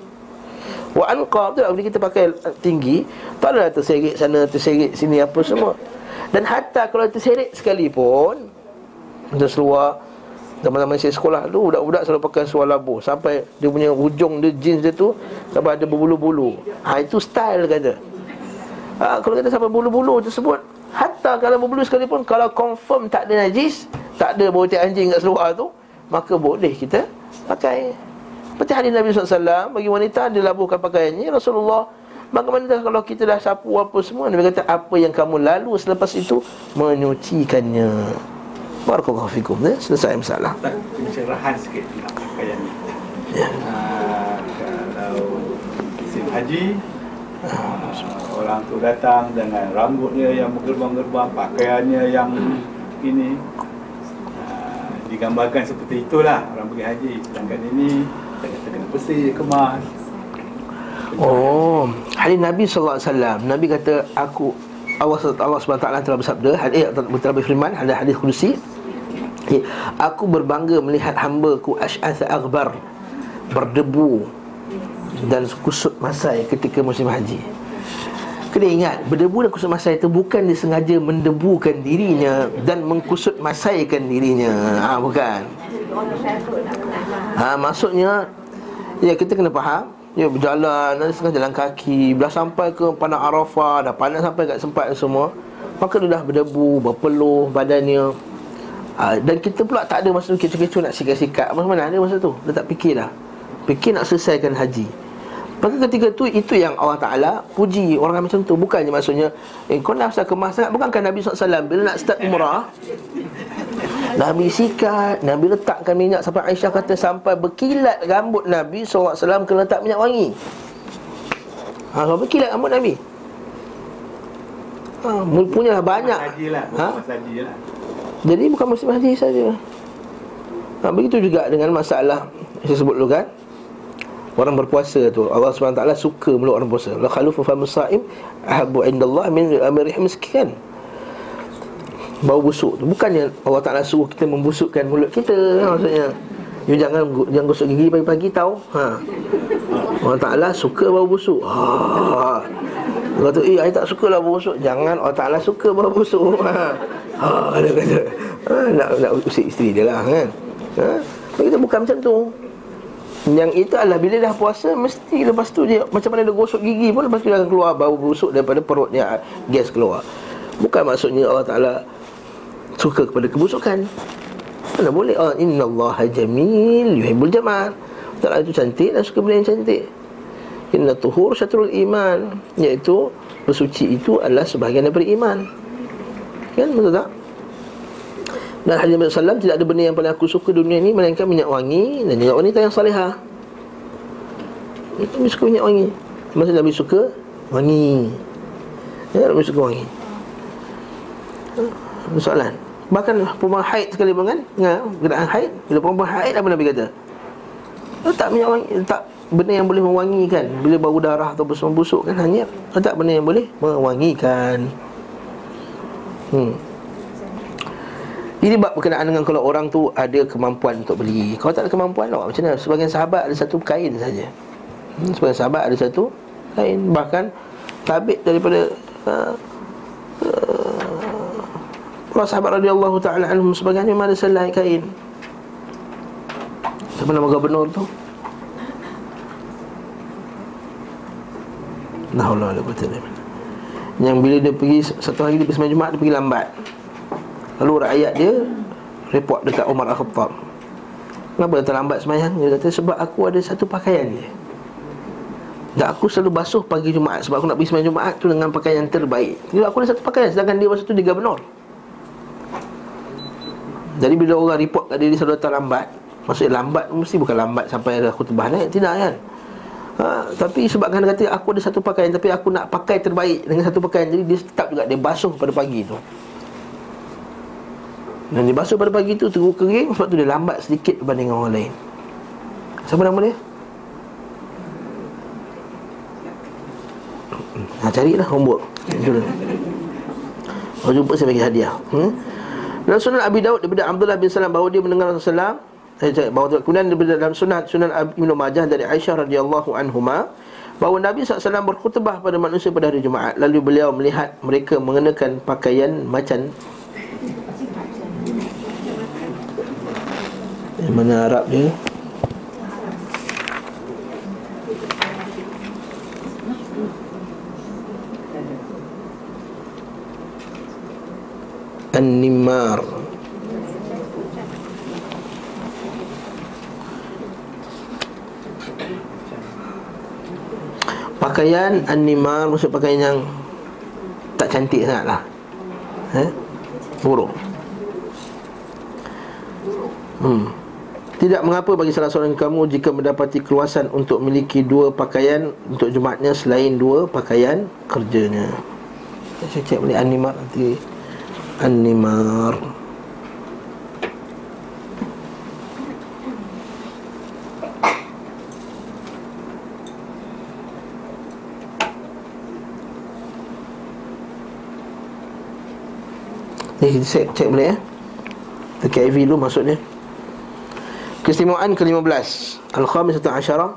Wa anqa tak? Bila kita pakai tinggi Tak adalah terserik sana Terserik sini apa semua. Dan hatta kalau terserik sekalipun Untuk seluar. Zaman-zaman saya sekolah tu Budak-budak selalu pakai seluar labuh. Sampai dia punya hujung dia jeans dia tu Sampai ada berbulu-bulu. Ha, Itu style kata. Ha, Kalau kata sampai bulu-bulu tersebut Hatta kalau berbulu sekalipun Kalau confirm tak ada najis Tak ada bau anjing kat seluar tu Maka boleh kita pakai. Seperti hadis Nabi SAW Bagi wanita dia labuhkan pakaiannya Rasulullah. Bagaimana kalau kita dah sapu apa semua Nabi kata apa yang kamu lalu selepas itu Menyucikannya. Barakallahu fikum ya. Selesai masalah. Pencerahan sikit tentang pakaian ni. Ya. Uh, kalau musim haji uh, Orang tu datang dengan rambutnya yang bergerbang-gerbang Pakaiannya yang ini. Uh, Digambarkan seperti itulah orang pergi haji. Sedangkan ini kita kena bersih, kemas. Oh, hadis Nabi sallallahu alaihi wasallam. Nabi kata aku Allah Allah SWT telah bersabda hadis telah berfirman ada hadis kursi aku berbangga melihat hamba-Ku Ash'ath Aghbar berdebu dan kusut masai ketika musim haji kena ingat berdebu dan kusut masai itu bukan disengaja mendebukan dirinya dan mengkusut masaikan dirinya. Ha, bukan. Ha, maksudnya ya kita kena faham. Ya berjalan Nanti setengah jalan kaki. Dah sampai ke Padang Arafah Dah panas sampai kat sempat semua Maka dia dah berdebu Berpeluh badannya. Ha, Dan kita pula tak ada masa tu Kecoh-kecoh nak sikat-sikat. Masa mana ada masa tu? Dia tak fikir dah. Fikir nak selesaikan haji Maka ketika tu Itu yang Allah Ta'ala Puji. Orang macam tu Bukannya maksudnya Eh kau nak usah kemas sangat Bukankah Nabi SAW Bila nak start umrah Nabi sikat Nabi letakkan minyak Sampai Aisyah kata Sampai berkilat rambut Nabi SAW Kena letak minyak wangi. Ha, sampai berkilat rambut Nabi. Ha, Punya banyak. Haji lah, ha? lah. Jadi bukan musim haji saja. Ha, Begitu juga dengan masalah Saya sebut dulu kan Orang berpuasa tu Allah SWT suka mulut orang puasa La khalufu fa musa'im Ahabu indallah min amirih miskin Bau busuk tu Bukannya Allah Ta'ala suruh kita membusukkan mulut kita Maksudnya You jangan jangan gosok gigi pagi-pagi tahu ha. Allah Ta'ala suka bau busuk ha. Dia kata, eh, saya tak suka lah bau busuk Jangan Allah Ta'ala suka bau busuk ha. ha. Dia kata, ha. Nak, nak usik isteri dia lah kan ha. Kita bukan macam tu yang itu adalah bila dah puasa Mesti lepas tu dia Macam mana dia gosok gigi pun Lepas tu dia akan keluar bau busuk Daripada perut dia Gas keluar. Bukan maksudnya Allah Ta'ala Suka kepada kebusukan. Mana boleh? Oh, Inna Allah jamil Yuhibul jamal. Ta'ala itu cantik Dan suka benda yang cantik. Inna tuhur syatrul iman. Iaitu Bersuci itu adalah sebahagian daripada iman. Kan? Betul tak? Dan hadis Nabi SAW tidak ada benda yang paling aku suka dunia ini Melainkan minyak wangi dan minyak wanita yang salihah. Itu suka minyak wangi. Masa Nabi suka wangi. Ya, Nabi suka wangi. Soalan. Bahkan perempuan haid sekali pun kan? Ya, Geraan haid? Bila perempuan haid apa Nabi kata? Letak minyak wangi Letak benda yang boleh mewangikan. Bila bau darah atau bersama busuk kan Hanya letak benda yang boleh mewangikan. Hmm ini bab berkenaan dengan kalau orang tu ada kemampuan untuk beli. Kalau tak ada kemampuan, awak macam mana? Sebagian sahabat ada satu kain saja. Hmm, sebagian sahabat ada satu kain. Bahkan tabit daripada uh, uh, sahabat radhiyallahu taala anhum sebagian memang ada selai kain. Siapa nama gubernur tu? Nah, Allah Yang bila dia pergi Satu hari dia pergi Jumaat Dia pergi lambat Lalu rakyat dia report dekat Umar Al-Khattab. Kenapa dia terlambat semayang? Dia kata sebab aku ada satu pakaian dia Dan aku selalu basuh pagi Jumaat. Sebab aku nak pergi semayang Jumaat tu dengan pakaian terbaik. Jadi aku ada satu pakaian sedangkan dia masa tu dia gubernur Jadi bila orang report kat dia dia selalu datang lambat Maksudnya lambat mesti bukan lambat sampai ada khutbah naik. Tidak kan? Ha, tapi sebabkan dia kata aku ada satu pakaian Tapi aku nak pakai terbaik dengan satu pakaian. Jadi dia tetap juga dia basuh pada pagi tu dan dia basuh pada pagi tu Teruk kering Sebab tu dia lambat sedikit Berbanding dengan orang lain. Siapa nama dia? Ha, carilah homework. Kalau jumpa saya bagi hadiah. Hmm? Dalam sunan Abi Daud Daripada Abdullah bin Salam Bahawa dia mendengar Rasulullah bahawa Kemudian daripada dalam sunan Sunan Ibn Majah Dari Aisyah radhiyallahu anhumah bahawa Nabi SAW berkhutbah pada manusia pada hari Jumaat. Lalu beliau melihat mereka mengenakan pakaian macam mana Arab dia An-Nimar Pakaian An-Nimar Maksud pakaian yang Tak cantik sangat lah. Eh? Buruk. Hmm tidak mengapa bagi salah seorang kamu jika mendapati keluasan untuk memiliki dua pakaian untuk Jumatnya selain dua pakaian kerjanya. Saya cek balik animar nanti. Animar. Ni kita cek, cek balik ya. Dekat IV dulu maksudnya. Keistimewaan ke-15 Al-Khamisatu Asyara.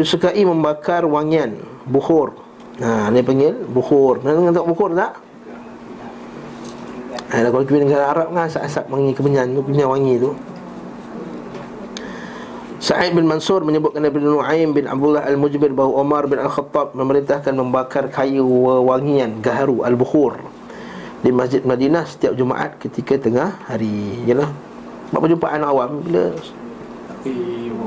Disukai membakar wangian Bukhur Nah, ni panggil bukhur Nak tak bukhur tak? Ha, kalau kita dengan Arab kan Asap-asap wangi kemenyan tu Punya wangi tu. Sa'id bin Mansur menyebutkan daripada Nu'aim bin Abdullah Al-Mujbir bahawa Omar bin Al-Khattab memerintahkan membakar kayu wangian gaharu Al-Bukhur di Masjid Madinah setiap Jumaat ketika tengah hari. Yalah, Sebab perjumpaan awam Bila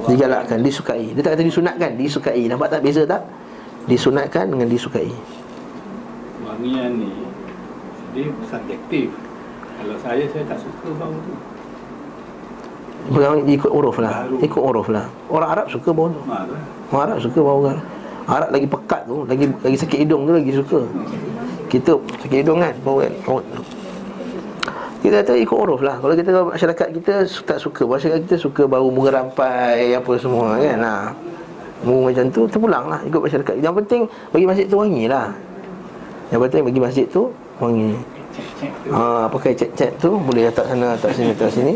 Digalakkan, disukai. Dia tak kata disunatkan, disukai. Nampak tak beza tak? Disunatkan dengan disukai. Wangian ni Dia subjektif. Kalau saya, saya tak suka bau tu. Bukan ikut uruf lah. Baru. Ikut uruf lah. Orang Arab suka bau tu. Orang Arab suka bau garam Arab lagi pekat tu Lagi lagi sakit hidung tu lagi suka. Kita sakit hidung kan? Bau kan. Kita kata ikut uruf lah Kalau kita masyarakat kita tak suka Masyarakat kita suka bau bunga rampai Apa semua kan ha. Bau macam tu terpulang lah Ikut masyarakat Yang penting bagi masjid tu wangi lah Yang penting bagi masjid tu wangi tu Ha, pakai cek-cek tu boleh letak sana, letak sini, letak sini.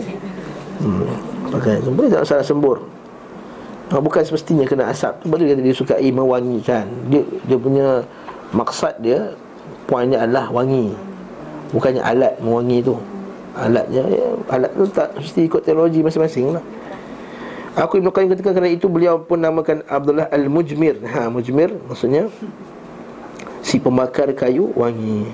Hmm, pakai tu boleh tak salah sembur. Ha, bukan semestinya kena asap. Tu baru kata dia sukai mewangikan. Dia dia punya maksud dia poinnya adalah wangi. Bukannya alat mewangi tu. Alatnya ya, alat tu tak mesti ikut teknologi masing-masing lah. Aku Ibn Qayyim ketika kerana itu beliau pun namakan Abdullah Al-Mujmir. Ha, Mujmir maksudnya si pembakar kayu wangi.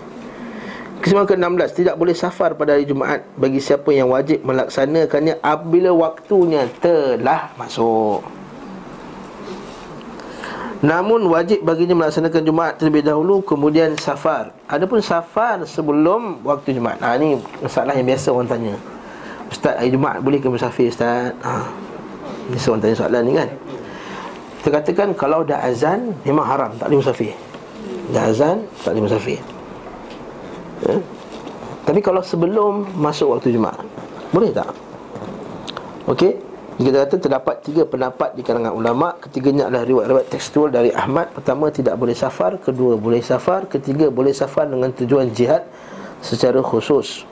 Kesimpulan ke-16 Tidak boleh safar pada hari Jumaat Bagi siapa yang wajib melaksanakannya Apabila waktunya telah masuk Namun wajib baginya melaksanakan Jumaat terlebih dahulu Kemudian safar Adapun safar sebelum waktu Jumaat ha, Ini masalah yang biasa orang tanya Ustaz hari Jumaat boleh ke musafir Ustaz? Ha. Biasa orang tanya soalan ni kan Kita katakan kalau dah azan Memang haram tak boleh musafir Dah azan tak boleh musafir ya? Tapi kalau sebelum masuk waktu Jumaat Boleh tak? Okey kita kata terdapat tiga pendapat di kalangan ulama. Ketiganya adalah riwayat-riwayat tekstual dari Ahmad. Pertama tidak boleh safar. Kedua boleh safar. Ketiga boleh safar dengan tujuan jihad Secara khusus.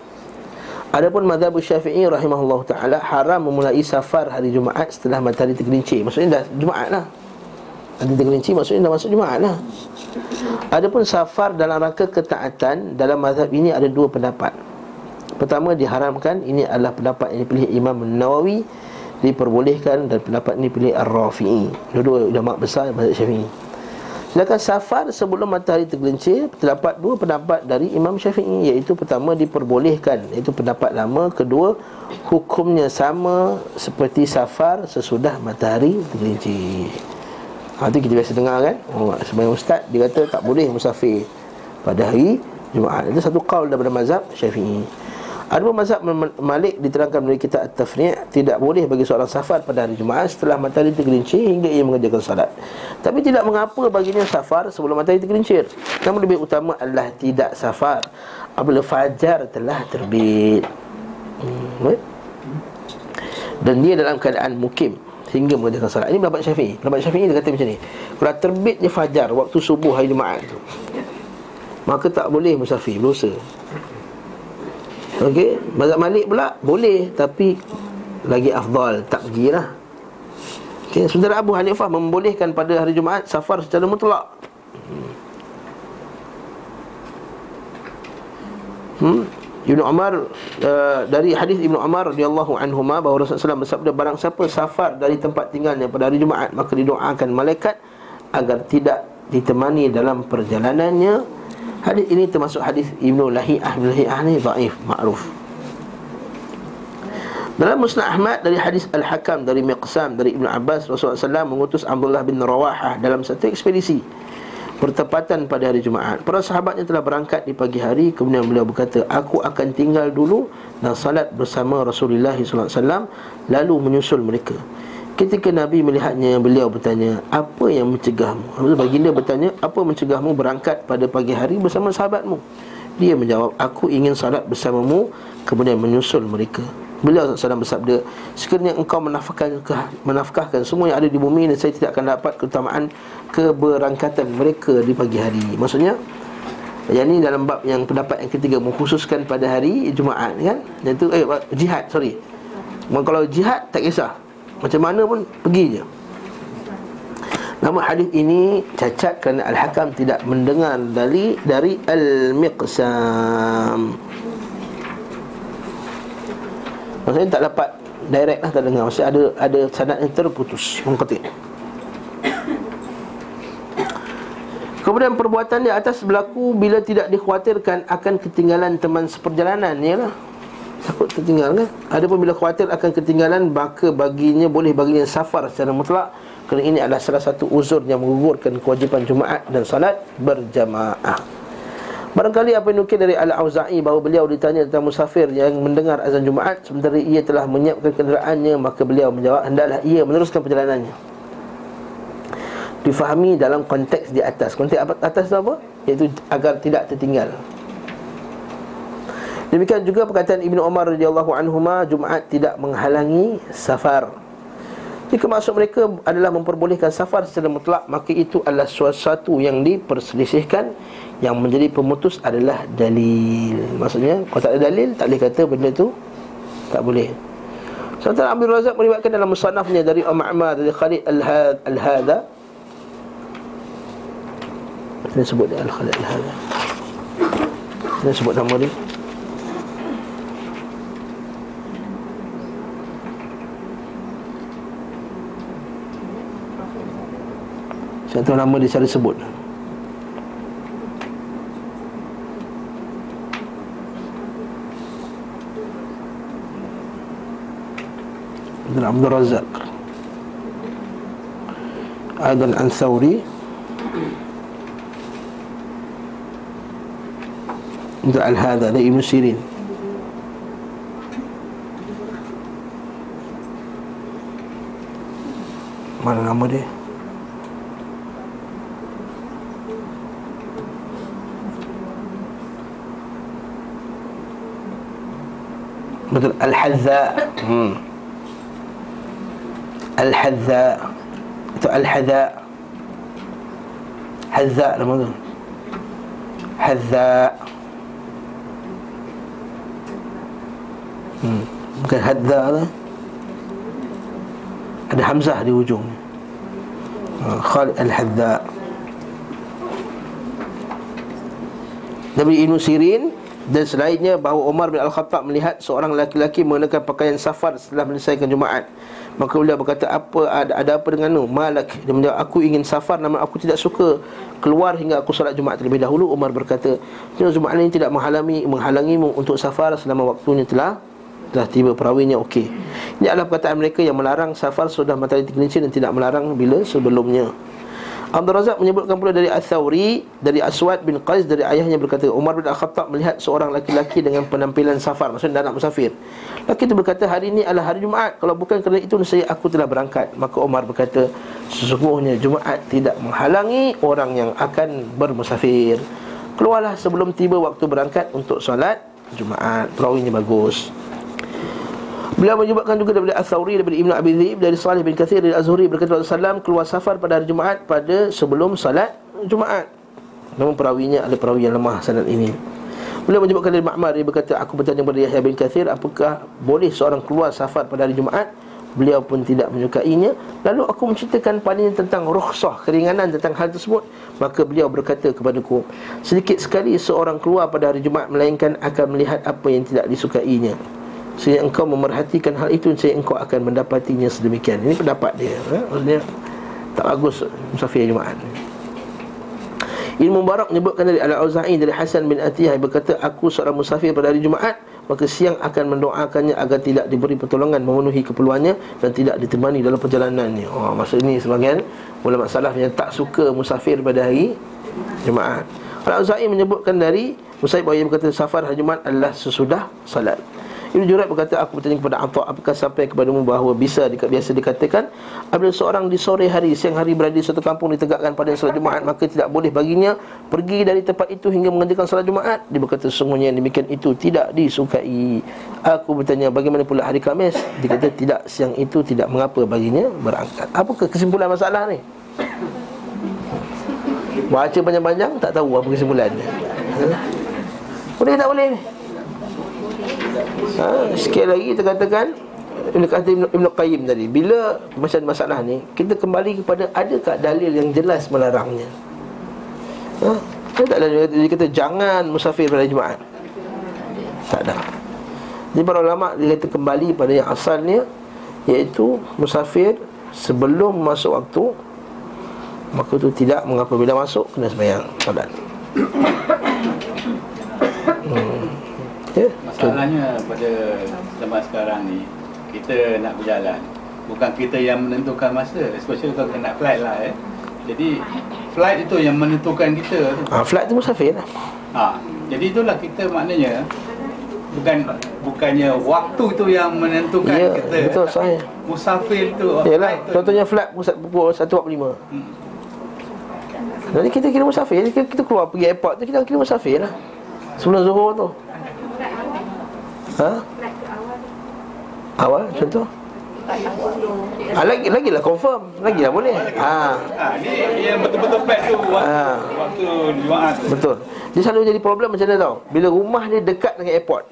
Adapun madhab syafi'i rahimahullah ta'ala Haram memulai safar hari Jumaat setelah matahari tergelincir. Maksudnya dah Jumaat lah. Matahari tergelincir maksudnya dah masuk Jumaat lah. Adapun safar dalam rangka ketaatan Dalam mazhab ini ada dua pendapat. Pertama diharamkan. Ini adalah pendapat yang dipilih Imam Nawawi Diperbolehkan dan pendapat ini dipilih Ar-Rafi'i. Dua-dua ulama besar mazhab syafi'i. Sedangkan safar sebelum matahari tergelincir Terdapat dua pendapat dari Imam Syafi'i. Iaitu pertama diperbolehkan. Itu pendapat lama. Kedua hukumnya sama seperti safar sesudah matahari tergelincir. Ha, tu kita biasa dengar kan? Oh, Sebagai ustaz dia kata tak boleh musafir Pada hari Jumaat. Itu satu kaul daripada mazhab syafi'i Ada pun mazhab Malik diterangkan dari kitab At-Tafni' Tidak boleh bagi seorang safar pada hari Jumaat Setelah matahari tergelincir hingga ia mengerjakan salat Tapi tidak mengapa baginya safar sebelum matahari tergelincir. Namun lebih utama adalah tidak safar. Apabila fajar telah terbit. Hmm, baik? Dan dia dalam keadaan mukim Hingga mengerjakan salat Ini pendapat syafi'i. Pendapat syafi'i dia kata macam ni. Kalau terbitnya fajar Waktu subuh hari Jumaat tu Maka tak boleh musafir Berdosa Okey Mazhab Malik pula Boleh Tapi Lagi afdal Tak pergilah. Okey Saudara Abu Hanifah Membolehkan pada hari Jumaat Safar secara mutlak. Hmm. Ibnu Umar uh, dari hadis Ibnu Umar radhiyallahu anhuma bahawa Rasulullah bersabda barang siapa safar dari tempat tinggalnya pada hari Jumaat maka didoakan malaikat agar tidak ditemani dalam perjalanannya. Hadis ini termasuk hadis Ibnu Lahiyah Ibnu Lahiyah ni dhaif ma'ruf. Dalam Musnad Ahmad dari hadis Al-Hakam dari Miqsam dari Ibnu Abbas Rasulullah SAW mengutus Abdullah bin Rawahah dalam satu ekspedisi bertepatan pada hari Jumaat. Para sahabatnya telah berangkat di pagi hari kemudian beliau berkata, "Aku akan tinggal dulu dan salat bersama Rasulullah SAW lalu menyusul mereka." Ketika Nabi melihatnya, beliau bertanya, "Apa yang mencegahmu?" Maksud baginda bertanya, "Apa mencegahmu berangkat pada pagi hari bersama sahabatmu?" Dia menjawab, "Aku ingin salat bersamamu kemudian menyusul mereka." Beliau SAW bersabda Sekiranya engkau menafkahkan, menafkahkan semua yang ada di bumi Dan saya tidak akan dapat keutamaan keberangkatan mereka di pagi hari Maksudnya Yang ini dalam bab yang pendapat yang ketiga Mengkhususkan pada hari Jumaat kan Dan itu eh, jihad sorry Kalau jihad tak kisah Macam mana pun pergi je. Namun hadis ini cacat kerana Al-Hakam tidak mendengar dari dari Al-Miqsam. Maksudnya tak dapat direct lah tak dengar. Maksudnya ada ada sanad yang terputus Mengketik Kemudian perbuatan di atas berlaku bila tidak dikhawatirkan akan ketinggalan teman seperjalanan Yalah Takut tertinggal kan Adapun bila khawatir akan ketinggalan Maka baginya boleh baginya safar secara mutlak Kerana ini adalah salah satu uzur yang menggugurkan kewajipan Jumaat dan salat berjamaah Barangkali apa yang nukil dari Al-Auza'i bahawa beliau ditanya tentang musafir yang mendengar azan Jumaat sementara ia telah menyiapkan kenderaannya maka beliau menjawab hendaklah ia meneruskan perjalanannya. Difahami dalam konteks di atas. Konteks atas itu apa? Iaitu agar tidak tertinggal. Demikian juga perkataan Ibnu Umar radhiyallahu anhuma Jumaat tidak menghalangi safar. Jika maksud mereka adalah memperbolehkan safar secara mutlak maka itu adalah sesuatu yang diperselisihkan. Yang menjadi pemutus adalah dalil. Maksudnya kalau tak ada dalil Tak boleh kata benda tu Tak boleh. Sementara Abdul Razak meriwayatkan dalam musanafnya Dari Umar Dari Khalid Al-Hada. Ini sebut dia Al-Khalid Al-Hada. Ini sebut nama dia Contoh nama dia secara sebut. Dan Abdul Razak. Adal Ansawri. Untuk Al-Hadha dari Ibn Sirin. Mana nama dia? Betul Al-Hazza hmm. Al-Hadza Itu Al-Hadza Hadza nama tu Hadza hmm. Bukan Hadza tu Ada Hamzah di ujung ha, Dan selainnya bahawa Umar bin Al-Khattab melihat seorang lelaki-lelaki mengenakan pakaian safar setelah menyelesaikan Jumaat. Maka beliau berkata apa ada, ada apa denganmu? Malak. Dia menjawab aku ingin safar namun aku tidak suka keluar hingga aku solat Jumaat. Terlebih dahulu Umar berkata Jumaat ini tidak menghalangi menghalangimu untuk safar selama waktunya telah telah tiba. Perawinya okey. Ini adalah perkataan mereka yang melarang safar sudah matahari tergelincir dan tidak melarang bila sebelumnya. Abdul Razak menyebutkan pula dari Al-Thawri Dari Aswad bin Qais Dari ayahnya berkata Umar bin Al-Khattab melihat seorang laki-laki Dengan penampilan safar Maksudnya anak musafir. Laki itu berkata Hari ini adalah hari Jumaat. Kalau bukan kerana itu saya Aku telah berangkat. Maka Umar berkata Sesungguhnya Jumaat tidak menghalangi Orang yang akan bermusafir. Keluarlah sebelum tiba waktu berangkat Untuk solat Jumaat. Perawinya bagus Beliau menyebutkan juga daripada Al-Thawri daripada Ibn Abi Dhib dari Salih bin Kathir dari Az-Zuhri berkata Rasulullah keluar safar pada hari Jumaat pada sebelum salat Jumaat. Namun perawinya ada perawi yang lemah sanad ini. Beliau menyebutkan dari Ma'mar dia berkata aku bertanya kepada Yahya bin Kathir apakah boleh seorang keluar safar pada hari Jumaat? Beliau pun tidak menyukainya Lalu aku menceritakan padanya tentang rukhsah Keringanan tentang hal tersebut Maka beliau berkata kepadaku Sedikit sekali seorang keluar pada hari Jumaat Melainkan akan melihat apa yang tidak disukainya sehingga engkau memerhatikan hal itu Sehingga engkau akan mendapatinya sedemikian. Ini pendapat dia ha? Maksudnya Tak bagus Musafir Jumaat. Ilmu Mubarak menyebutkan dari Al-Auza'i Dari Hasan bin Atiyah Berkata aku seorang musafir pada hari Jumaat Maka siang akan mendoakannya Agar tidak diberi pertolongan Memenuhi keperluannya Dan tidak ditemani dalam perjalanannya. Oh, Maksud ini sebagian Ulama salaf yang tak suka musafir pada hari Jumaat. Al-Auza'i menyebutkan dari Musaib Bahawa berkata Safar hari Jumaat adalah sesudah salat Ibn Jurat berkata Aku bertanya kepada Atta Apakah sampai kepadamu bahawa bisa biasa dikatakan Apabila seorang di sore hari Siang hari berada di suatu kampung Ditegakkan pada salat Jumaat Maka tidak boleh baginya Pergi dari tempat itu hingga mengerjakan salat Jumaat? Dia berkata sesungguhnya demikian itu Tidak disukai. Aku bertanya bagaimana pula hari Kamis? Dia kata tidak siang itu tidak mengapa baginya berangkat. Apakah kesimpulan masalah ni? Baca panjang-panjang tak tahu apa kesimpulannya. Boleh tak boleh ni? Ha, Sekali lagi kita katakan Ibn Ibn, Qayyim tadi Bila macam masalah ni Kita kembali kepada Adakah dalil yang jelas melarangnya? Ha? Kita tak ada Dia kata jangan musafir pada Jumaat. Tak ada. Jadi para ulama' dia kata kembali pada yang asalnya Iaitu musafir Sebelum masuk waktu Maka tu tidak mengapa bila masuk Kena sembahyang. Salat Ya. Masalahnya pada zaman sekarang ni kita nak berjalan bukan kita yang menentukan masa especially kalau kita nak flight lah eh. Jadi flight itu yang menentukan kita ha, Flight tu musafir lah Ha, jadi itulah kita maknanya bukan bukannya waktu tu yang menentukan Ya, kita. betul, sahih. Musafir tu Yalah, itu? contohnya flight pusat pukul 1.45 Hmm. Jadi kita kira musafir Kita, kita keluar pergi airport tu Kita kira musafir lah Sebelum Zuhur tu Ha? Awal? Contoh ah, lagi, lagi lah confirm. Lagi lah boleh. Ha, Ha, ni yang betul-betul flight tu waktu, Ah. waktu Jumaat tu. Betul. Dia selalu jadi problem macam mana tau? Bila rumah dia dekat dengan airport.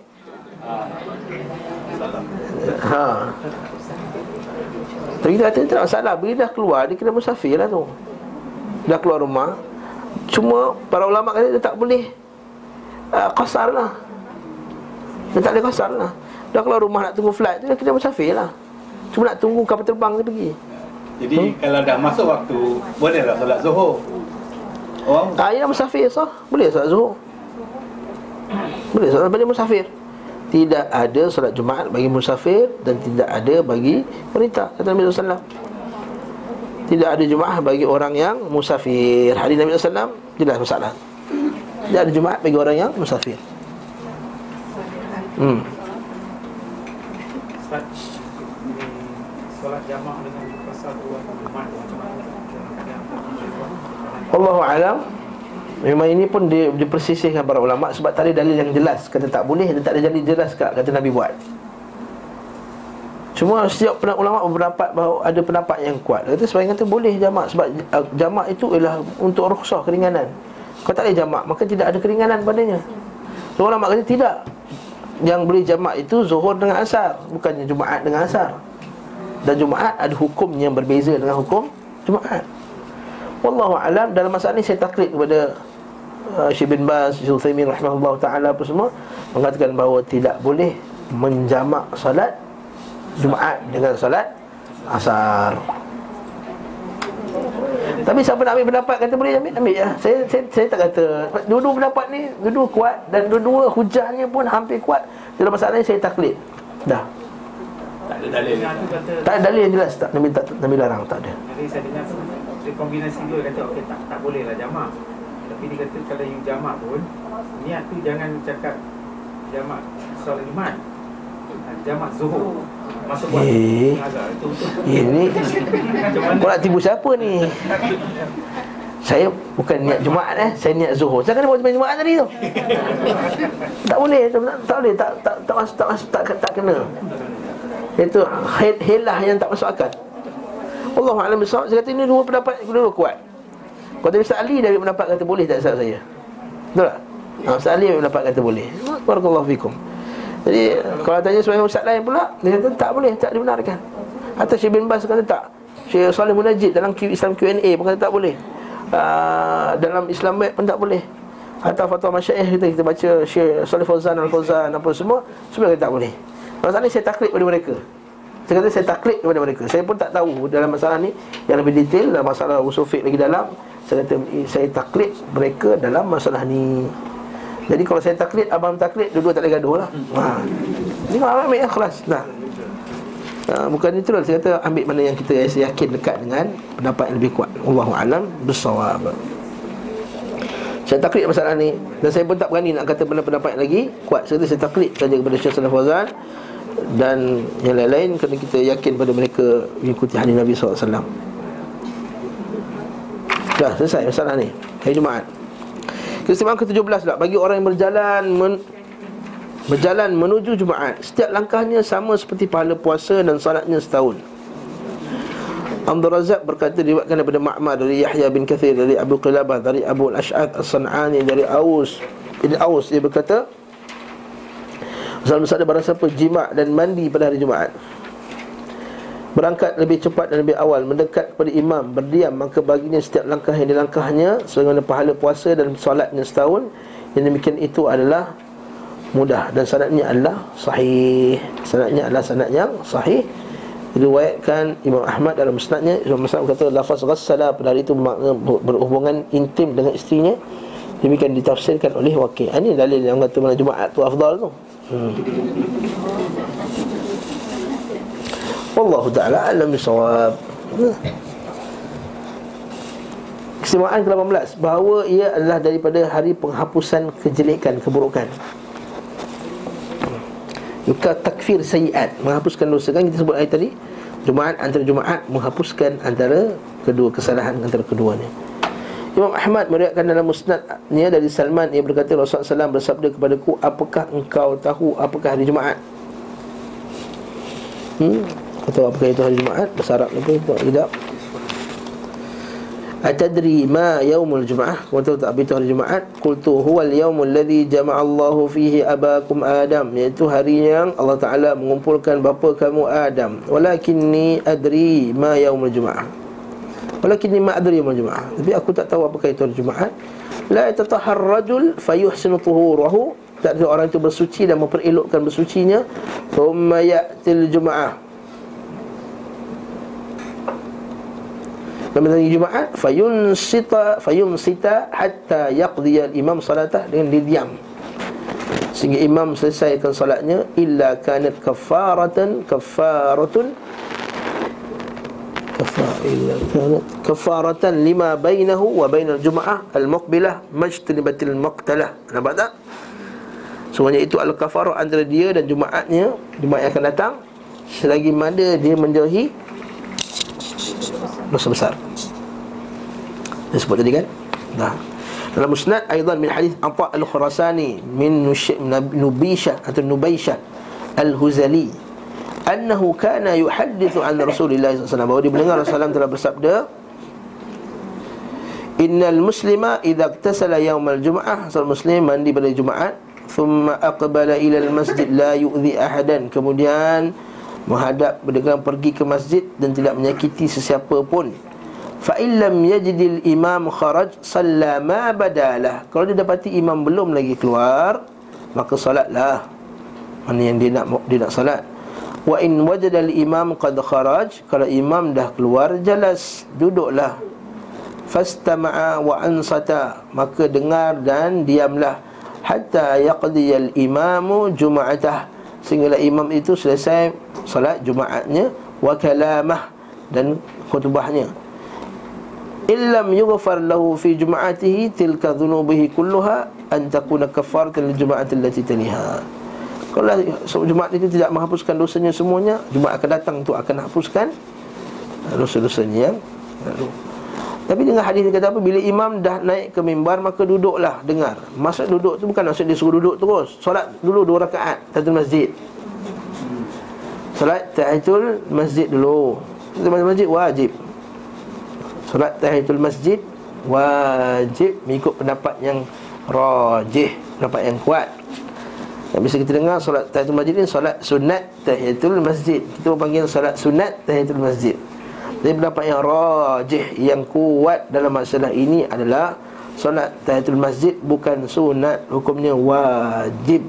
Ha. Tapi kita kata tak masalah. Bila dah keluar Dia kena musafir lah tu. Dah keluar rumah. Cuma para ulama kata dia tak boleh uh, Qasar lah Dia tak boleh qasar lah Dah keluar rumah nak tunggu flight tu kena musafir lah Cuma nak tunggu kapal terbang dia pergi Jadi kalau dah masuk waktu bolehlah solat Zuhur. Orang Ah, ya musafir sah. Boleh solat Zuhur. Boleh solat bagi musafir. Tidak ada solat Jumaat bagi musafir dan tidak ada bagi wanita. Kata Nabi SAW Tidak ada Jumaat bagi orang yang musafir. Hadis Nabi SAW jelas masalah. Tidak ada Jumaat bagi orang yang musafir. Hmm. Solat jamaah dengan macam mana Allahu alam. Memang ini pun di, dipersisihkan para ulama sebab tak ada dalil yang jelas kata tak boleh dan tak ada dalil jelas kat kata Nabi buat. Cuma setiap pen- ulama berpendapat bahawa ada pendapat yang kuat. Kata sebahagian kata boleh jamak sebab uh, jamak itu ialah untuk rukhsah keringanan. Kalau tak ada jamak maka tidak ada keringanan padanya. So ulama kata tidak. Yang boleh jamak itu zuhur dengan asar, bukannya Jumaat dengan asar. Dan Jumaat ada hukum yang berbeza dengan hukum Jumaat. Wallahu alam dalam masalah ni saya taklid kepada uh, Syekh bin Baz, Syekh Uthaymin rahimahullah taala apa semua mengatakan bahawa tidak boleh menjamak salat Jumaat dengan salat asar. Tapi siapa nak ambil pendapat kata boleh ambil ambil ya. Saya saya saya tak kata dua-dua pendapat ni dua-dua kuat dan dua-dua hujahnya pun hampir kuat. Dalam masalah ni saya taklid. Dah. tak ada dalil. Tak ada dalil yang jelas tak Nabi tak Nabi larang tak ada. Jadi saya dengar kombinasi dua kata okey tak tak boleh lah jamak Tapi dia kata kalau you jamak pun Niat tu jangan cakap Jamak solat Jumaat Jamak Zuhur Masuk buat Eh. Ini *laughs* Kau nak tipu siapa ni? Saya bukan niat Jumaat eh, saya niat Zuhur. Saya kena buat sembahyang Jumaat tadi tu. tak boleh, tak, tak, tak boleh, tak tak tak masuk tak masuk tak, tak kena. Itu he- helah yang tak masuk akal. Allah alam bisawab. Saya kata ini dua pendapat dua kuat. Tadi Ustaz Ali ambil pendapat kata boleh tak Ustaz saya? Betul tak? Ha, Ustaz Ali ambil pendapat kata boleh. Barakallahu fikum. Jadi kalau tanya sebagai ustaz lain pula Dia kata tak boleh, tak dibenarkan. Atau Syekh bin Bas kata tak. Syekh Salih Munajid dalam Islam Q&A pun kata tak boleh. Uh, Dalam Islam Web pun tak boleh. Atau fatwa masyaih kita, kita baca Syekh Salih Fauzan Al-Fauzan apa semua Semua kata tak boleh. Masalah ni saya taklid kepada mereka. Saya kata saya taklid kepada mereka. Saya pun tak tahu dalam masalah ni Yang lebih detail dalam masalah usul lagi dalam. Saya kata saya taklid mereka dalam masalah ni jadi kalau saya taklid, abang taklid, dua-dua tak boleh gaduh lah. Ha. Jadi kalau abang ambil ikhlas. Nah. Ha, bukan itu lah. Saya kata ambil mana yang kita rasa yakin dekat dengan Pendapat yang lebih kuat. Allahu'alam bersawab Saya taklid masalah ni. Dan saya pun tak berani nak kata pendapat yang lagi Kuat, saya kata saya taklid saja kepada Syekh Salaf Fawzan Dan yang lain-lain Kerana kita yakin pada mereka Mengikuti hadis Nabi SAW Dah selesai masalah ni. Hari Jumaat Kesimpulan ke-17 pula Bagi orang yang berjalan men, Berjalan menuju Jumaat Setiap langkahnya sama seperti pahala puasa Dan salatnya setahun. Abdul Razak berkata Diriwatkan daripada Ma'mar Dari Yahya bin Kathir Dari Abu Qilabah Dari Abu Al-Ash'ad As-San'ani Dari Aus Ibn Aus Dia berkata Rasulullah bersabda barang siapa jima' dan mandi pada hari Jumaat Berangkat lebih cepat dan lebih awal. Mendekat kepada imam Berdiam Maka baginya setiap langkah yang dilangkahnya Sebagaimana pahala puasa dan solatnya setahun. Yang demikian itu adalah Mudah. Dan sanatnya adalah sahih. Sanatnya adalah sanat yang sahih. Diriwayatkan Imam Ahmad dalam musnadnya. Imam Ahmad kata Lafaz ghassala. Pada hari itu berhubungan intim dengan isterinya Demikian ditafsirkan oleh wakil. Ini dalil yang kata mana Jumaat tu afdal tu. Hmm. Wallahu ta'ala alam bisawab Keistimewaan ke-18 Bahawa ia adalah daripada hari penghapusan kejelekan, keburukan. Yuka takfir sayiat Menghapuskan dosa. Kan kita sebut ayat tadi? Jumaat antara Jumaat menghapuskan antara kedua kesalahan antara keduanya. Imam Ahmad meriwayatkan dalam musnadnya dari Salman ia berkata Rasulullah SAW bersabda kepadaku apakah engkau tahu apakah hari Jumaat? Hmm? Atau apakah itu hari Jumaat? Bahasa Arab apa? Tidak. Atadri ma yaumul Jum'ah? Kau tahu tak apa itu hari Jumaat? Qultu huwa al-yaumul ladhi jama'allahu fihi abakum Adam Iaitu hari yang Allah Ta'ala mengumpulkan bapa kamu Adam Walakinni adri ma yaumul Jum'ah Walakinni ma adri yaumul Jum'ah Tapi aku tak tahu apakah itu hari Jumaat La yatatahar rajul fayuhsinu tuhurahu Tak ada orang itu bersuci dan memperelokkan bersucinya Thumma ya'til Jum'ah Hari Jumaat fayun sita fayun sita hatta yaqdi al-imam salatah dengan dia diam. Sehingga imam selesaikan solatnya illa kanat kafaratan kafaratun kafaratan lima bainahu wa bainal jum'ah al-muqbilah majtanibatil maqtalah. Nampak tak? Semuanya itu al-kafarah antara dia dan Jumaatnya Jumaat yang akan datang Selagi mana dia menjauhi dosa besar. Dia sebut tadi kan? Nah. Dalam musnad aidan min hadis Atha al-Khurasani min Nubisha atau Nubaisha al-Huzali annahu kana yuhaddithu an Rasulillah sallallahu bahawa dia mendengar Rasulullah telah bersabda Innal muslima idza iktasala yawm al-jum'ah seorang muslim mandi pada Jumaat thumma aqbala ila al-masjid la yu'dhi ahadan kemudian menghadap dengan pergi ke masjid dan tidak menyakiti sesiapa pun. Fa illam yajidil imam kharaj salla ma badalah. Kalau dia dapati imam belum lagi keluar maka salatlah. Mana yang dia nak dia nak salat. Wa in wajada al imam qad kharaj kalau imam dah keluar jelas duduklah. Fastama'a wa ansata maka dengar dan diamlah. Hatta yaqdi al imamu jum'atah sehingga imam itu selesai salat Jumaatnya wa kalamah dan khutbahnya. Illam yughfar lahu fi jum'atihi tilka dhunubihi kulluha an takuna kafaratan lil jum'ati allati taliha kalau Jumaat itu tidak menghapuskan dosanya semuanya Jumaat akan datang untuk akan hapuskan dosa-dosanya yang lalu tapi dengan hadis dia kata apa? Bila imam dah naik ke mimbar Maka duduklah dengar. Maksud duduk tu bukan maksud dia suruh duduk terus. Solat dulu dua rakaat Tahiyatul masjid. Solat tahiyatul masjid dulu. Tahiyatul masjid wajib. Solat tahiyatul masjid Wajib Mengikut pendapat yang Rajih Pendapat yang kuat. Yang bisa kita dengar solat tahiyatul masjid ni solat sunat tahiyatul masjid. Kita panggil solat sunat tahiyatul masjid. Jadi pendapat yang rajih Yang kuat dalam masalah ini adalah Solat tahiyatul masjid bukan sunat Hukumnya wajib.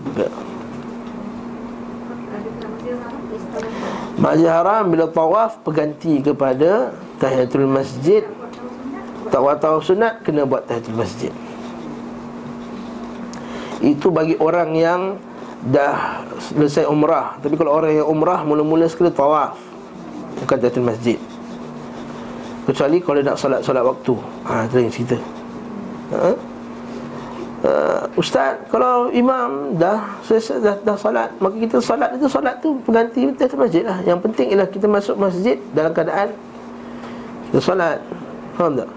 Masjid haram bila tawaf Berganti kepada tahiyatul masjid. Tak tawaf sunat Kena buat tahiyatul masjid. Itu bagi orang yang Dah selesai umrah. Tapi kalau orang yang umrah Mula-mula sekali tawaf. Bukan tahiyatul masjid Kecuali kalau nak solat-solat waktu. Ha, Itu yang cerita. Ha? Uh, Ustaz, kalau imam dah selesai dah, dah solat Maka kita solat itu solat tu Pengganti kita masjid lah. Yang penting ialah kita masuk masjid Dalam keadaan Kita solat. Faham tak?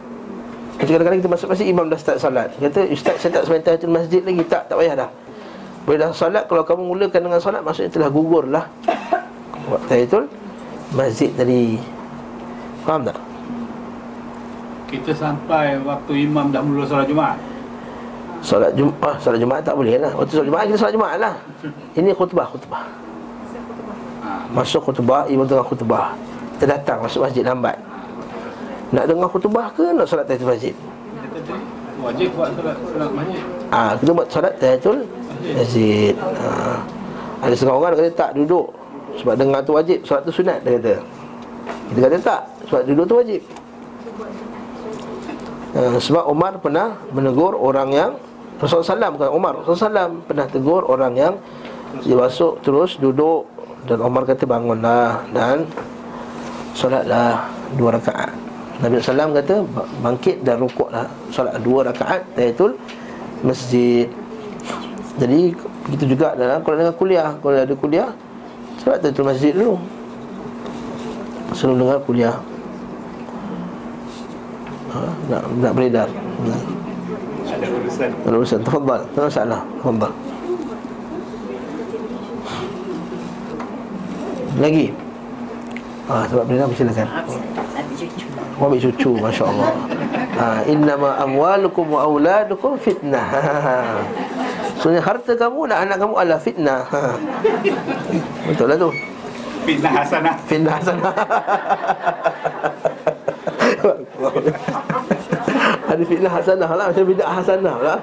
Kadang-kadang kita masuk masjid Imam dah start solat. Kata Ustaz saya tak sementara itu masjid lagi. Tak, tak payah dah. Boleh dah solat Kalau kamu mulakan dengan solat Maksudnya telah gugur lah Waktu itu Masjid tadi. Faham tak? Kita sampai waktu imam dah mula solat Jumaat. Solat Jumaat, ah, solat Jumaat tak boleh lah. Waktu solat Jumaat kita solat Jumaat lah. Ini khutbah, khutbah. Ha. Masuk khutbah, imam tengah khutbah. Kita datang masuk masjid lambat. Nak dengar khutbah ke nak solat tahiyatul masjid? Wajib buat solat, solat masjid. Ah, kita buat solat tahiyatul masjid. Ha. Ada setengah orang kata tak duduk sebab dengar tu wajib, solat tu sunat dia kata. Kita kata tak, sebab duduk tu wajib. Eh, sebab Umar pernah menegur orang yang Rasulullah SAW bukan Umar Rasulullah SAW pernah tegur orang yang Dia masuk terus duduk Dan Umar kata bangunlah Dan Solatlah dua rakaat. Nabi SAW kata Bangkit dan rukuklah Solat dua rakaat Tahiyatul Masjid. Jadi Begitu juga dalam Kalau dengan kuliah Kalau ada kuliah Solat tahiyatul masjid dulu. Sebelum dengar kuliah ha, nak, nak beredar. Ada urusan. Ada urusan. Tafadhal. Tak ada masalah. Tafadhal. Lagi? Ah, sebab beredar silakan. Kau ambil cucu Masya Allah ha, Innama amwalukum wa awladukum fitnah. Ha. *laughs* Sebenarnya harta kamu dan anak kamu adalah fitnah. Ha. *laughs* Betul lah tu. Fitnah Hasanah. Fitnah hasanah *laughs* Ada fitnah hasanah lah Macam bid'ah hasanah lah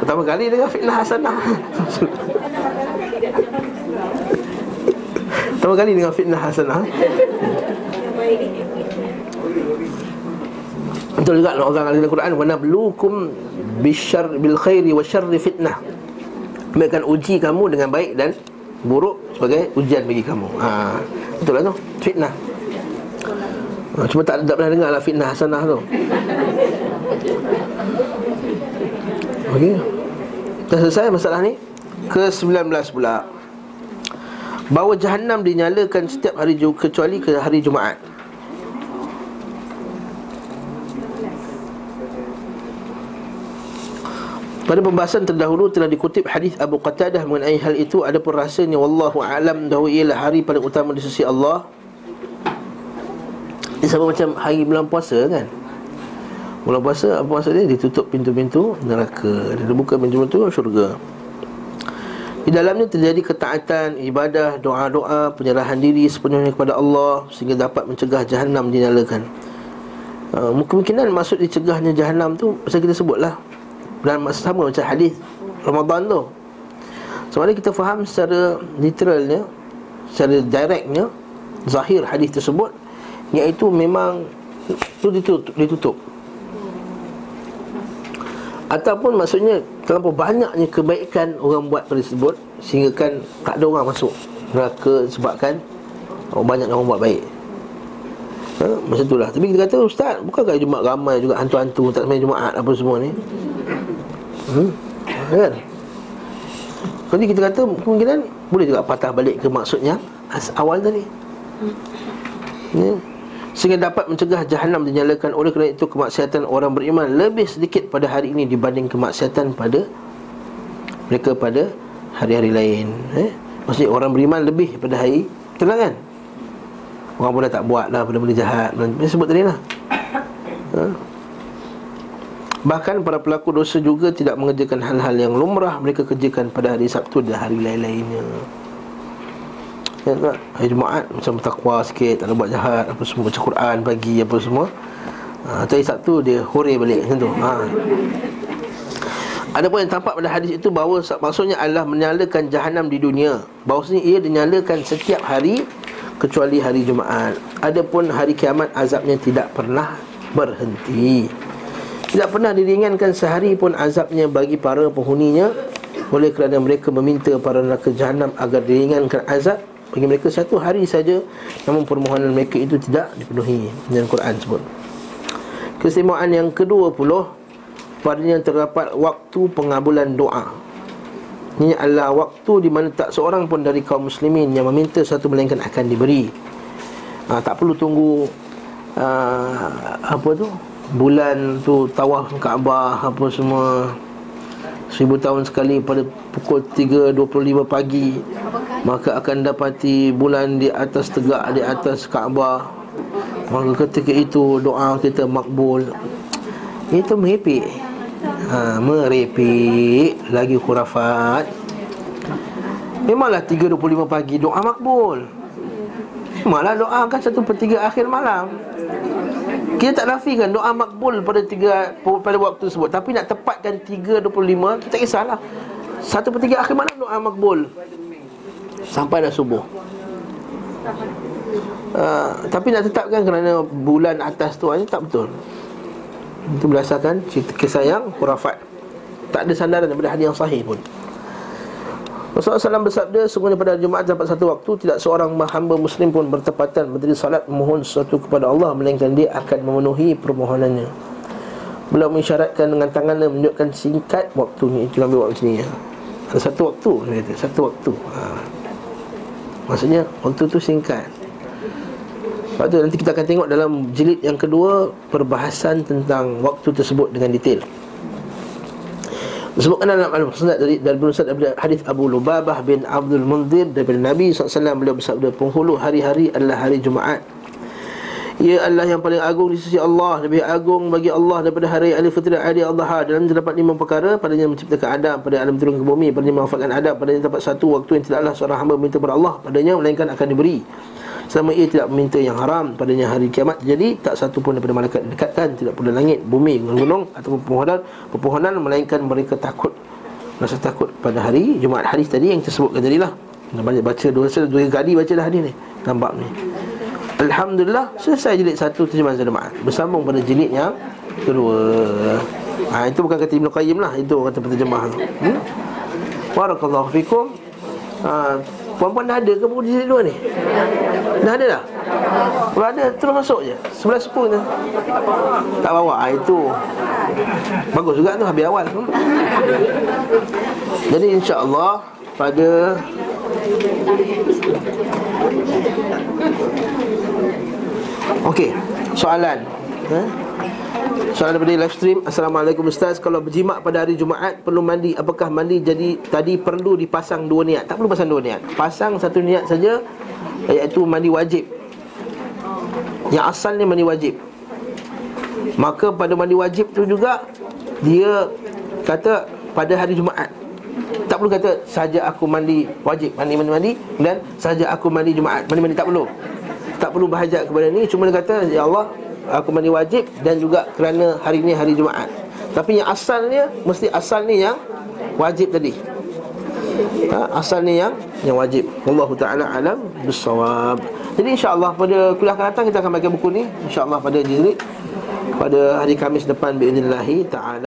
Pertama kali dengar fitnah hasanah Pertama kali dengar fitnah hasanah Betul juga orang ahli Al-Quran wa nabluukum bisyarr bil khairi wa syarri fitnah. Kami akan uji kamu dengan baik dan buruk sebagai ujian bagi kamu. Ha, betul lah tu. Fitnah. Ha, cuma tak, tak pernah dengar lah fitnah hasanah tu. Okey. Dah selesai masalah ni. Ke-19 pula. Bahawa jahannam dinyalakan setiap hari Ju- kecuali ke hari Jumaat. Pada pembahasan terdahulu telah dikutip hadis Abu Qatadah mengenai hal itu adapun rasanya wallahu alam bahawa ialah hari paling utama di sisi Allah. Ini sama macam hari bulan puasa kan? Bulan puasa apa maksud dia? Ditutup pintu-pintu neraka dan dibuka pintu-pintu syurga. Di dalamnya terjadi ketaatan, ibadah, doa-doa, penyerahan diri sepenuhnya kepada Allah sehingga dapat mencegah jahanam dinyalakan. Uh, kemungkinan maksud dicegahnya jahanam tu pasal kita sebutlah dan sama macam hadis Ramadan tu Sebenarnya kita faham secara literalnya Secara directnya Zahir hadis tersebut Iaitu memang Itu ditutup, ditutup Ataupun maksudnya Terlalu banyaknya kebaikan Orang buat tersebut Sehingga kan Tak ada orang masuk Neraka sebabkan oh, Banyak orang buat baik ha? Macam itulah Tapi kita kata Ustaz Bukankah Jumat ramai juga Hantu-hantu Tak sampai Jumaat Apa semua ni Hmm. Kan? Jadi kita kata kemungkinan boleh juga patah balik ke maksudnya as- awal tadi. Ya. Sehingga dapat mencegah jahanam dinyalakan oleh kerana itu kemaksiatan orang beriman lebih sedikit pada hari ini dibanding kemaksiatan pada mereka pada hari-hari lain. Eh? Maksudnya orang beriman lebih pada hari tenang kan? Orang pun dah tak buat lah benda-benda jahat. Dia sebut tadi lah. Ha? Bahkan para pelaku dosa juga tidak mengerjakan hal-hal yang lumrah mereka kerjakan pada hari Sabtu dan hari lain-lainnya. Ya tak? Hari Jumaat macam bertakwa sikit, tak ada buat jahat, apa semua baca Quran pagi apa semua. Ha, hari Sabtu dia hore balik macam tu. Ha. Ada pun yang tampak pada hadis itu bahawa maksudnya adalah menyalakan jahanam di dunia. Bahawasanya ia dinyalakan setiap hari kecuali hari Jumaat. Adapun hari kiamat azabnya tidak pernah berhenti. Tidak pernah diringankan sehari pun azabnya bagi para penghuninya Oleh kerana mereka meminta para neraka jahanam agar diringankan azab Bagi mereka satu hari saja. Namun permohonan mereka itu tidak dipenuhi Yang Quran sebut Keistimewaan yang kedua puluh Padanya terdapat waktu pengabulan doa. Ini adalah waktu di mana tak seorang pun dari kaum muslimin Yang meminta satu melainkan akan diberi. Ha, Tak perlu tunggu uh, Apa tu? Bulan tu tawaf Kaabah apa semua. Seribu tahun sekali pada pukul 3.25 pagi Maka akan dapati bulan di atas tegak di atas Kaabah. Maka ketika itu doa kita makbul. Itu merepek. Ha, Merepek Lagi khurafat. Memanglah 3.25 pagi doa makbul? Memanglah doa kan satu per tiga akhir malam. Kita tak nafikan doa makbul pada tiga pada waktu tersebut. Tapi nak tepatkan 3.25 Kita tak kisahlah. Satu per tiga akhir malam doa makbul Sampai dah subuh. Uh, Tapi nak tetapkan kerana bulan atas tu hanya tak betul. Itu berdasarkan cerita kisah yang kurafat Tak ada sandaran daripada hadis yang sahih pun. Rasulullah SAW bersabda Sungguhnya pada Jumaat dapat satu waktu Tidak seorang hamba muslim pun bertepatan Berdiri salat memohon sesuatu kepada Allah Melainkan dia akan memenuhi permohonannya. Beliau mengisyaratkan dengan tangannya Menunjukkan singkat waktu ni Itu ambil waktu sini ya. Ada satu waktu kata, Satu waktu. Ha. Maksudnya waktu tu singkat Lepas tu nanti kita akan tengok dalam jilid yang kedua Perbahasan tentang waktu tersebut dengan detail Disebutkan dalam Al-Musnad dari dari Musnad dari hadis Abu Lubabah bin Abdul Munzir daripada Nabi SAW beliau bersabda penghulu hari-hari adalah hari Jumaat. Ia adalah yang paling agung di sisi Allah Lebih agung bagi Allah daripada hari Alif Fitri Adi Allah. Dalam terdapat lima perkara Padanya menciptakan Adam Pada Adam turun ke bumi Padanya memanfaatkan Adam Padanya terdapat satu waktu yang tidaklah seorang hamba minta kepada Allah Padanya melainkan akan diberi. Selama ia tidak meminta yang haram Padanya hari kiamat Jadi tak satu pun daripada malaikat dekatkan Tidak pula langit, bumi, gunung Ataupun pepohonan Pepohonan melainkan mereka takut. Rasa takut pada hari Jumaat hadis tadi yang tersebutkan tadi lah. Banyak baca dua, dua kali baca dah hadis ni Nampak ni Alhamdulillah Selesai jilid satu terjemahan Jumaat Bersambung pada jilid yang kedua ha, Itu bukan kata Ibn Qayyim lah Itu kata penterjemah hmm? Barakallahu fikum ha, Puan-puan dah ada ke buku jilid dua ni? Dah ada dah? Kalau ada, terus masuk je Sebelah sepuluh tu Tak bawa, ha, itu Bagus juga tu, habis awal hmm? Jadi insya-Allah Pada Okey, soalan. Eh? Soalan daripada live stream Assalamualaikum Ustaz. Kalau berjimat pada hari Jumaat Perlu mandi. Apakah mandi jadi Tadi perlu dipasang dua niat? Tak perlu pasang dua niat. Pasang satu niat saja Iaitu mandi wajib. Yang asalnya mandi wajib. Maka pada mandi wajib tu juga Dia Kata Pada hari Jumaat. Tak perlu kata Saja aku mandi wajib. Mandi-mandi-mandi Dan saja aku mandi Jumaat. Mandi-mandi tak perlu tak perlu berhajat kepada ni. Cuma dia kata ya Allah aku mandi wajib dan juga kerana hari ni hari Jumaat. Tapi yang asalnya mesti asal ni yang wajib tadi. Ha, asal ni yang yang wajib. Allah taala alam bisawab jadi insyaallah pada kuliah akan datang kita akan baca buku ni. Insyaallah pada jilid pada hari Kamis depan باذن taala.